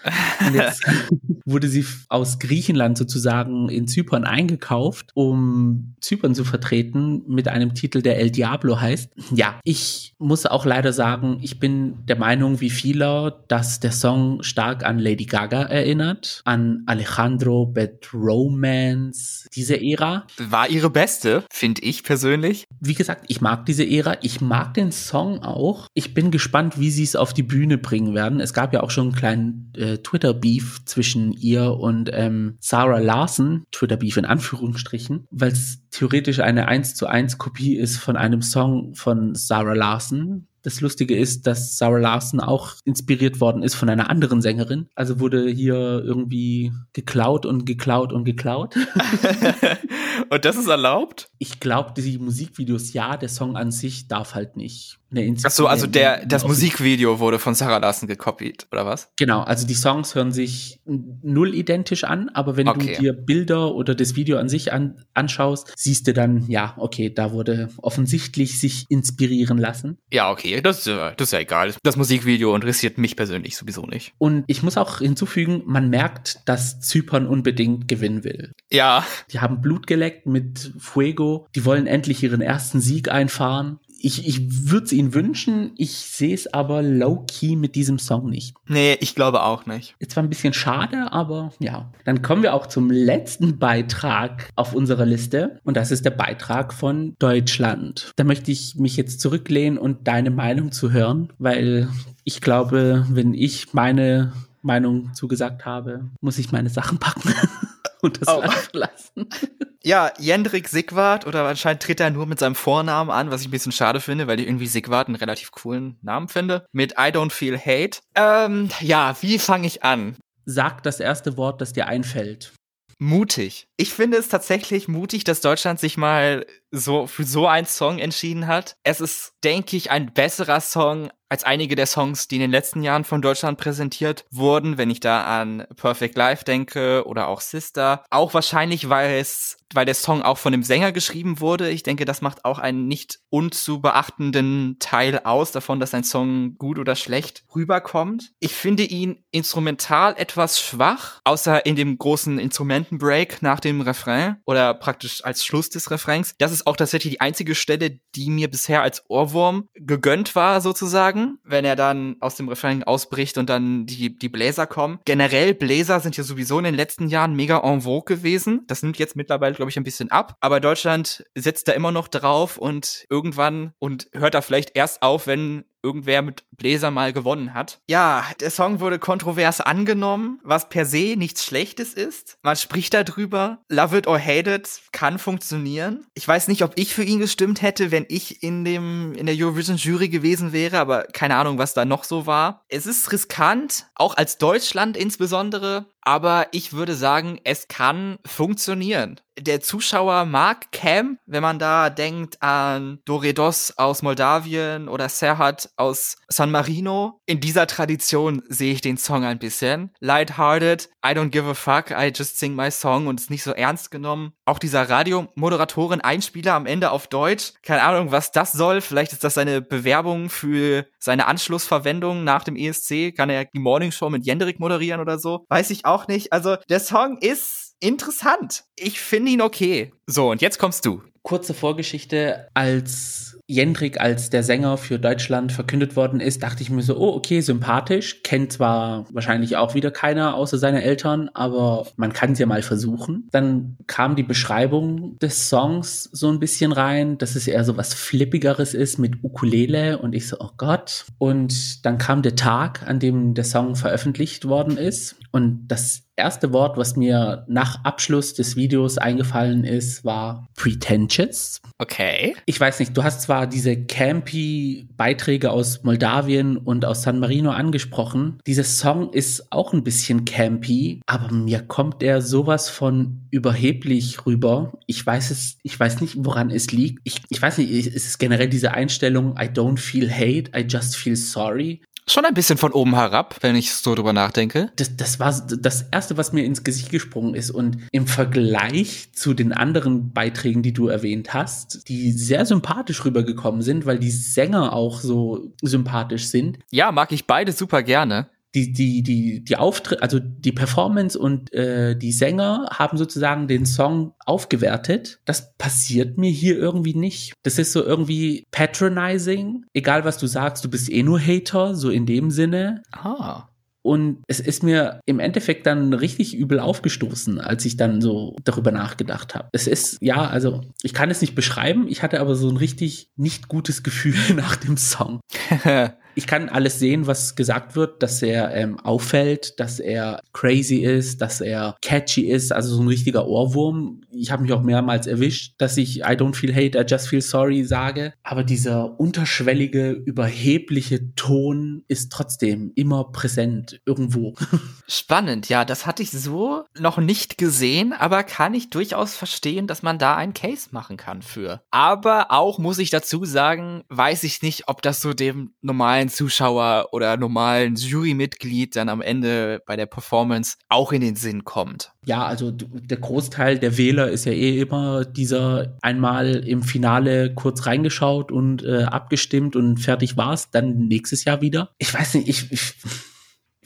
B: Und jetzt wurde sie aus Griechenland sozusagen in Zypern eingekauft, um Zypern zu vertreten mit einem Titel, der El Diablo heißt. Ja, ich muss auch leider sagen, ich bin der Meinung wie viele, dass der Song stark an Lady Gaga erinnert, an Alejandro Bad Romance, diese Ära.
A: War ihre beste, finde ich persönlich.
B: Wie gesagt, ich mag diese Ära, ich mag den Song auch. Ich bin gespannt, wie sie es auf die Bühne bringen werden. Es gab ja auch schon einen kleinen äh, Twitter-Beef zwischen ihr und ähm, Sarah Larson, Twitter-Beef in Anführungsstrichen, weil es theoretisch eine 1 zu 1 Kopie ist von einem Song von Sarah Larson. Das Lustige ist, dass Sarah Larson auch inspiriert worden ist von einer anderen Sängerin. Also wurde hier irgendwie geklaut und geklaut und geklaut.
A: und das ist erlaubt?
B: Ich glaube, die Musikvideos ja, der Song an sich darf halt nicht.
A: Ach so, also der, das Musikvideo wurde von Sarah Larson gekopiert, oder was?
B: Genau, also die Songs hören sich null identisch an, aber wenn okay. du dir Bilder oder das Video an sich an, anschaust, siehst du dann, ja, okay, da wurde offensichtlich sich inspirieren lassen.
A: Ja, okay, das, das ist ja egal. Das Musikvideo interessiert mich persönlich sowieso nicht.
B: Und ich muss auch hinzufügen, man merkt, dass Zypern unbedingt gewinnen will.
A: Ja.
B: Die haben Blut geleckt mit Fuego, die wollen endlich ihren ersten Sieg einfahren ich, ich würde es ihnen wünschen, ich sehe es aber low-key mit diesem Song nicht.
A: Nee, ich glaube auch nicht.
B: Jetzt war ein bisschen schade, aber ja. Dann kommen wir auch zum letzten Beitrag auf unserer Liste und das ist der Beitrag von Deutschland. Da möchte ich mich jetzt zurücklehnen und deine Meinung zu hören, weil ich glaube, wenn ich meine Meinung zugesagt habe, muss ich meine Sachen packen und das oh. Verlassen.
A: Ja, Jendrik Sigwart oder anscheinend tritt er nur mit seinem Vornamen an, was ich ein bisschen schade finde, weil ich irgendwie Sigwart einen relativ coolen Namen finde. Mit I Don't Feel Hate. Ähm, ja, wie fange ich an?
B: Sag das erste Wort, das dir einfällt.
A: Mutig. Ich finde es tatsächlich mutig, dass Deutschland sich mal so für so einen Song entschieden hat. Es ist, denke ich, ein besserer Song als einige der Songs, die in den letzten Jahren von Deutschland präsentiert wurden, wenn ich da an Perfect Life denke oder auch Sister. Auch wahrscheinlich, weil es, weil der Song auch von dem Sänger geschrieben wurde. Ich denke, das macht auch einen nicht unzubeachtenden Teil aus davon, dass ein Song gut oder schlecht rüberkommt. Ich finde ihn instrumental etwas schwach, außer in dem großen Instrumentenbreak nach dem Refrain oder praktisch als Schluss des Refrains. Das ist auch tatsächlich die einzige Stelle, die mir bisher als Ohrwurm gegönnt war, sozusagen sagen, wenn er dann aus dem Refrain ausbricht und dann die, die Bläser kommen. Generell, Bläser sind ja sowieso in den letzten Jahren mega en vogue gewesen. Das nimmt jetzt mittlerweile, glaube ich, ein bisschen ab. Aber Deutschland setzt da immer noch drauf und irgendwann und hört da vielleicht erst auf, wenn irgendwer mit Bläser mal gewonnen hat. Ja, der Song wurde kontrovers angenommen, was per se nichts Schlechtes ist. Man spricht darüber. Love it or hate it kann funktionieren. Ich weiß nicht, ob ich für ihn gestimmt hätte, wenn ich in dem, in der Eurovision Jury gewesen wäre, aber keine Ahnung, was da noch so war. Es ist riskant, auch als Deutschland insbesondere aber ich würde sagen, es kann funktionieren. Der Zuschauer mag Cam, wenn man da denkt an Doredos aus Moldawien oder Serhat aus San Marino. In dieser Tradition sehe ich den Song ein bisschen. Lighthearted, I don't give a fuck, I just sing my song und ist nicht so ernst genommen. Auch dieser Radiomoderatorin-Einspieler am Ende auf Deutsch. Keine Ahnung, was das soll. Vielleicht ist das seine Bewerbung für seine Anschlussverwendung nach dem ESC. Kann er die Morning Show mit Jendrik moderieren oder so? Weiß ich auch nicht. Also der Song ist interessant. Ich finde ihn okay. So, und jetzt kommst du.
B: Kurze Vorgeschichte. Als Jendrik als der Sänger für Deutschland verkündet worden ist, dachte ich mir so, oh, okay, sympathisch. Kennt zwar wahrscheinlich auch wieder keiner außer seine Eltern, aber man kann es ja mal versuchen. Dann kam die Beschreibung des Songs so ein bisschen rein, dass es eher so was Flippigeres ist mit Ukulele und ich so, oh Gott. Und dann kam der Tag, an dem der Song veröffentlicht worden ist und das erste Wort, was mir nach Abschluss des Videos eingefallen ist, war pretentious.
A: Okay.
B: Ich weiß nicht, du hast zwar diese campy Beiträge aus Moldawien und aus San Marino angesprochen. Dieser Song ist auch ein bisschen campy, aber mir kommt er sowas von überheblich rüber. Ich weiß es, ich weiß nicht, woran es liegt. Ich, ich weiß nicht, ist es generell diese Einstellung, I don't feel hate, I just feel sorry.
A: Schon ein bisschen von oben herab, wenn ich so drüber nachdenke.
B: Das, das war das Erste, was mir ins Gesicht gesprungen ist. Und im Vergleich zu den anderen Beiträgen, die du erwähnt hast, die sehr sympathisch rübergekommen sind, weil die Sänger auch so sympathisch sind.
A: Ja, mag ich beide super gerne
B: die, die, die, die Auftritt, also die Performance und äh, die Sänger haben sozusagen den Song aufgewertet. Das passiert mir hier irgendwie nicht. Das ist so irgendwie patronizing. Egal was du sagst, du bist eh nur Hater, so in dem Sinne.
A: Ah.
B: Und es ist mir im Endeffekt dann richtig übel aufgestoßen, als ich dann so darüber nachgedacht habe. Es ist, ja, also ich kann es nicht beschreiben, ich hatte aber so ein richtig nicht gutes Gefühl nach dem Song. ich kann alles sehen, was gesagt wird, dass er ähm, auffällt, dass er crazy ist, dass er catchy ist, also so ein richtiger Ohrwurm. Ich habe mich auch mehrmals erwischt, dass ich I don't feel hate, I just feel sorry sage. Aber dieser unterschwellige, überhebliche Ton ist trotzdem immer präsent irgendwo.
A: Spannend, ja, das hatte ich so noch nicht gesehen, aber kann ich durchaus verstehen, dass man da einen Case machen kann für. Aber auch muss ich dazu sagen, weiß ich nicht, ob das so dem normalen Zuschauer oder normalen Jurymitglied dann am Ende bei der Performance auch in den Sinn kommt.
B: Ja, also der Großteil der Wähler ist ja eh immer dieser einmal im Finale kurz reingeschaut und äh, abgestimmt und fertig war's, dann nächstes Jahr wieder. Ich weiß nicht, ich, ich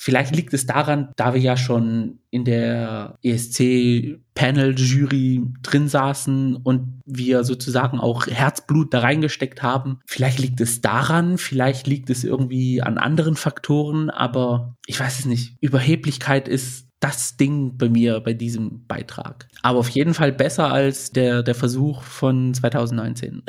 B: Vielleicht liegt es daran, da wir ja schon in der ESC-Panel-Jury drin saßen und wir sozusagen auch Herzblut da reingesteckt haben. Vielleicht liegt es daran, vielleicht liegt es irgendwie an anderen Faktoren, aber ich weiß es nicht. Überheblichkeit ist das Ding bei mir bei diesem Beitrag. Aber auf jeden Fall besser als der, der Versuch von 2019.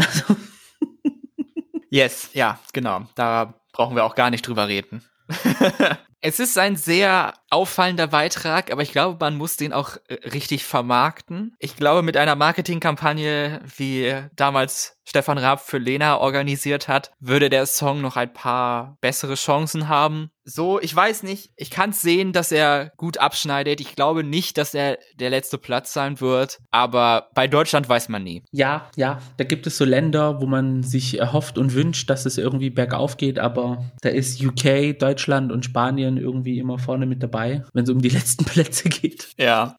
A: yes, ja, genau. Da brauchen wir auch gar nicht drüber reden. Es ist ein sehr auffallender Beitrag, aber ich glaube, man muss den auch äh, richtig vermarkten. Ich glaube, mit einer Marketingkampagne, wie damals Stefan Raab für Lena organisiert hat, würde der Song noch ein paar bessere Chancen haben. so, ich weiß nicht, ich kann sehen, dass er gut abschneidet. Ich glaube nicht, dass er der letzte Platz sein wird, aber bei Deutschland weiß man nie.
B: Ja, ja, da gibt es so Länder, wo man sich erhofft und wünscht, dass es irgendwie bergauf geht, aber da ist UK, Deutschland und Spanien irgendwie immer vorne mit dabei, wenn es um die letzten Plätze geht.
A: Ja.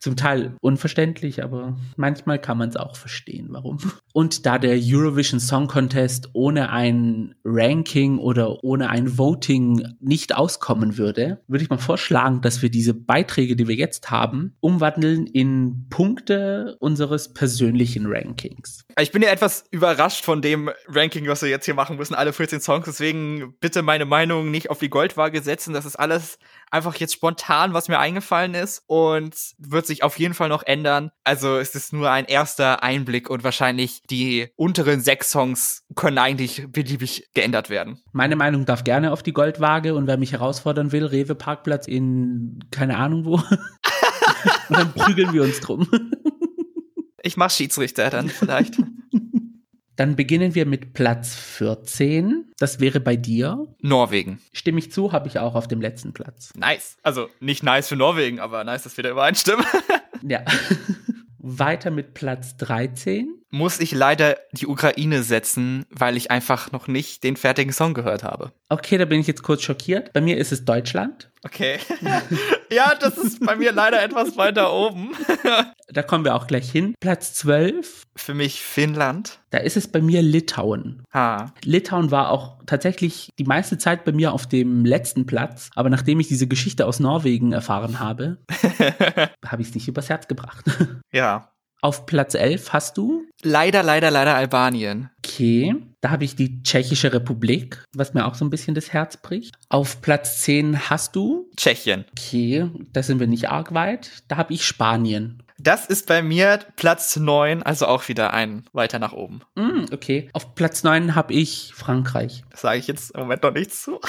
B: Zum Teil unverständlich, aber manchmal kann man es auch verstehen, warum. Und da der Eurovision Song Contest ohne ein Ranking oder ohne ein Voting nicht auskommen würde, würde ich mal vorschlagen, dass wir diese Beiträge, die wir jetzt haben, umwandeln in Punkte unseres persönlichen Rankings.
A: Ich bin ja etwas überrascht von dem Ranking, was wir jetzt hier machen müssen, alle 14 Songs. Deswegen bitte meine Meinung nicht auf die Goldwaage setzen. Das ist alles einfach jetzt spontan, was mir eingefallen ist und wird sich auf jeden Fall noch ändern. Also es ist nur ein erster Einblick und wahrscheinlich die unteren sechs Songs können eigentlich beliebig geändert werden.
B: Meine Meinung darf gerne auf die Goldwaage und wer mich herausfordern will, Rewe Parkplatz in keine Ahnung wo. und dann prügeln wir uns drum.
A: Ich mach Schiedsrichter dann vielleicht.
B: Dann beginnen wir mit Platz 14. Das wäre bei dir.
A: Norwegen.
B: Stimme ich zu, habe ich auch auf dem letzten Platz.
A: Nice. Also nicht nice für Norwegen, aber nice, dass wir da übereinstimmen.
B: ja. Weiter mit Platz 13.
A: Muss ich leider die Ukraine setzen, weil ich einfach noch nicht den fertigen Song gehört habe.
B: Okay, da bin ich jetzt kurz schockiert. Bei mir ist es Deutschland.
A: Okay. ja, das ist bei mir leider etwas weiter oben.
B: da kommen wir auch gleich hin. Platz 12.
A: Für mich Finnland.
B: Da ist es bei mir Litauen.
A: Ha.
B: Litauen war auch tatsächlich die meiste Zeit bei mir auf dem letzten Platz. Aber nachdem ich diese Geschichte aus Norwegen erfahren habe, habe ich es nicht übers Herz gebracht.
A: ja.
B: Auf Platz 11 hast du?
A: Leider, leider, leider Albanien.
B: Okay. Da habe ich die Tschechische Republik, was mir auch so ein bisschen das Herz bricht. Auf Platz 10 hast du?
A: Tschechien.
B: Okay, da sind wir nicht arg weit. Da habe ich Spanien.
A: Das ist bei mir Platz 9, also auch wieder ein weiter nach oben.
B: Mm, okay. Auf Platz 9 habe ich Frankreich.
A: Das sage ich jetzt im Moment noch nichts zu.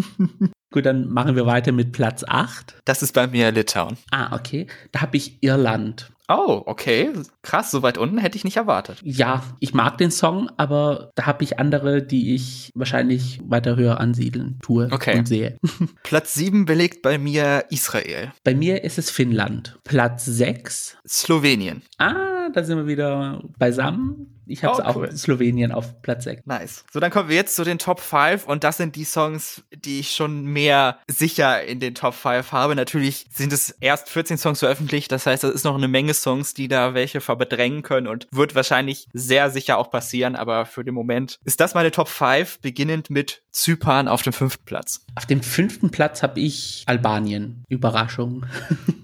B: Gut, dann machen wir weiter mit Platz 8.
A: Das ist bei mir Litauen.
B: Ah, okay. Da habe ich Irland.
A: Oh, okay. Krass, so weit unten hätte ich nicht erwartet.
B: Ja, ich mag den Song, aber da habe ich andere, die ich wahrscheinlich weiter höher ansiedeln tue
A: okay.
B: und sehe.
A: Platz 7 belegt bei mir Israel.
B: Bei mir ist es Finnland. Platz 6
A: Slowenien.
B: Ah, da sind wir wieder beisammen. Ich habe es oh, cool. auch Slowenien auf Platz 6.
A: Nice. So, dann kommen wir jetzt zu den Top 5 und das sind die Songs, die ich schon mehr sicher in den Top 5 habe. Natürlich sind es erst 14 Songs veröffentlicht, das heißt, es ist noch eine Menge Songs, die da welche verbedrängen können und wird wahrscheinlich sehr sicher auch passieren, aber für den Moment ist das meine Top 5, beginnend mit Zypern auf dem fünften Platz.
B: Auf dem fünften Platz habe ich Albanien. Überraschung.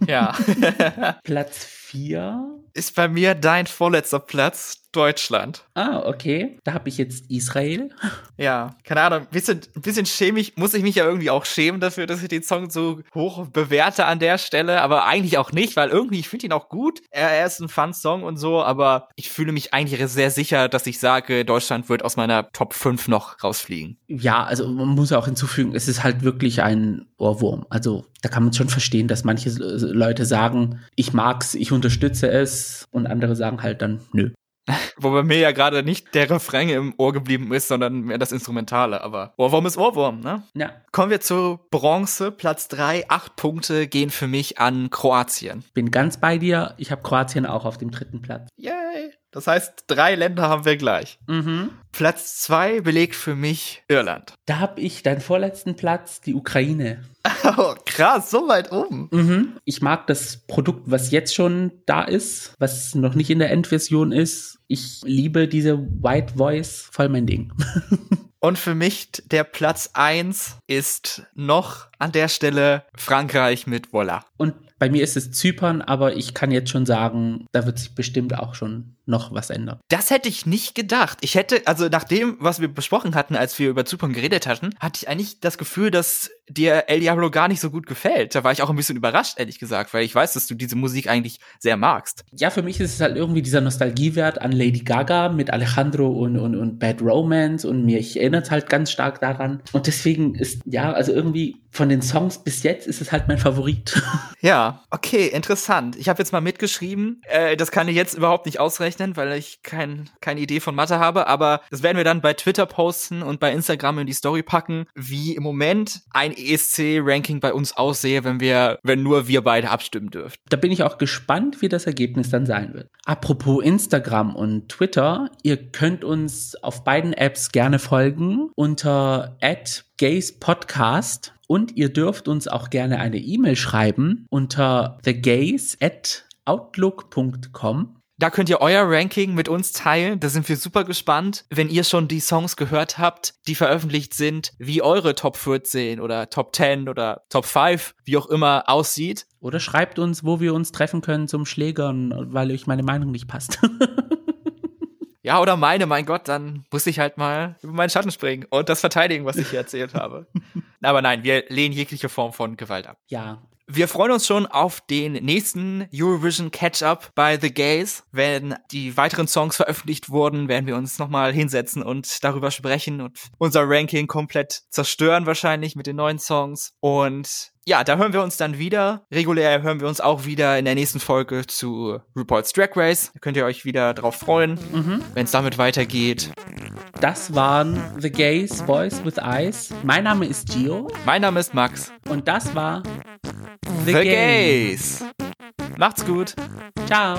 A: Ja.
B: Platz 4
A: ist bei mir dein vorletzter Platz, Deutschland.
B: Ah, okay. Da habe ich jetzt Israel.
A: Ja, keine Ahnung. Ein bisschen, ein bisschen schämig, muss ich mich ja irgendwie auch schämen dafür, dass ich den Song so hoch bewerte an der Stelle, aber eigentlich auch nicht, weil irgendwie, ich finde ihn auch gut. Er, er ist ein Fun-Song und so, aber ich fühle mich eigentlich sehr sicher, dass ich sage, Deutschland wird aus meiner Top 5 noch rausfliegen.
B: Ja, also man muss auch hinzufügen, es ist halt wirklich ein Ohrwurm. Also da kann man schon verstehen, dass manche Leute sagen, ich mag's, ich unterstütze es und andere sagen halt dann, nö.
A: Wobei mir ja gerade nicht der Refrain im Ohr geblieben ist, sondern mehr das Instrumentale. Aber Ohrwurm ist Ohrwurm, ne?
B: Ja.
A: Kommen wir zu Bronze, Platz drei. Acht Punkte gehen für mich an Kroatien.
B: Bin ganz bei dir. Ich habe Kroatien auch auf dem dritten Platz.
A: Yay! Das heißt, drei Länder haben wir gleich.
B: Mhm.
A: Platz zwei belegt für mich Irland.
B: Da habe ich deinen vorletzten Platz, die Ukraine.
A: Oh, krass, so weit oben.
B: Mhm. Ich mag das Produkt, was jetzt schon da ist, was noch nicht in der Endversion ist. Ich liebe diese White Voice, voll mein Ding.
A: Und für mich der Platz eins ist noch an der Stelle Frankreich mit Voila.
B: Und bei mir ist es Zypern, aber ich kann jetzt schon sagen, da wird sich bestimmt auch schon noch was ändern.
A: Das hätte ich nicht gedacht. Ich hätte, also nach dem, was wir besprochen hatten, als wir über Zypern geredet hatten, hatte ich eigentlich das Gefühl, dass dir El Diablo gar nicht so gut gefällt. Da war ich auch ein bisschen überrascht, ehrlich gesagt, weil ich weiß, dass du diese Musik eigentlich sehr magst.
B: Ja, für mich ist es halt irgendwie dieser Nostalgiewert an Lady Gaga mit Alejandro und, und, und Bad Romance und mir erinnert halt ganz stark daran. Und deswegen ist, ja, also irgendwie von den Songs bis jetzt ist es halt mein Favorit.
A: Ja, okay, interessant. Ich habe jetzt mal mitgeschrieben, äh, das kann ich jetzt überhaupt nicht ausrechnen weil ich kein, keine Idee von Mathe habe, aber das werden wir dann bei Twitter posten und bei Instagram in die Story packen, wie im Moment ein ESC-Ranking bei uns aussehe, wenn wir, wenn nur wir beide abstimmen dürfen.
B: Da bin ich auch gespannt, wie das Ergebnis dann sein wird. Apropos Instagram und Twitter, ihr könnt uns auf beiden Apps gerne folgen unter @gayspodcast und ihr dürft uns auch gerne eine E-Mail schreiben unter thegays@outlook.com.
A: Da könnt ihr euer Ranking mit uns teilen. Da sind wir super gespannt, wenn ihr schon die Songs gehört habt, die veröffentlicht sind, wie eure Top 14 oder Top 10 oder Top 5, wie auch immer aussieht.
B: Oder schreibt uns, wo wir uns treffen können zum Schlägern, weil euch meine Meinung nicht passt.
A: ja, oder meine, mein Gott, dann muss ich halt mal über meinen Schatten springen und das verteidigen, was ich hier erzählt habe. Aber nein, wir lehnen jegliche Form von Gewalt ab.
B: Ja,
A: wir freuen uns schon auf den nächsten Eurovision Catch-up bei The Gays. Wenn die weiteren Songs veröffentlicht wurden, werden wir uns nochmal hinsetzen und darüber sprechen und unser Ranking komplett zerstören wahrscheinlich mit den neuen Songs. Und ja, da hören wir uns dann wieder. Regulär hören wir uns auch wieder in der nächsten Folge zu RuPaul's Drag Race. Da könnt ihr euch wieder drauf freuen, mhm. wenn es damit weitergeht.
B: Das waren The Gays Voice with Eyes. Mein Name ist Gio.
A: Mein Name ist Max.
B: Und das war
A: The, The Gays. Gays. Macht's gut.
B: Ciao.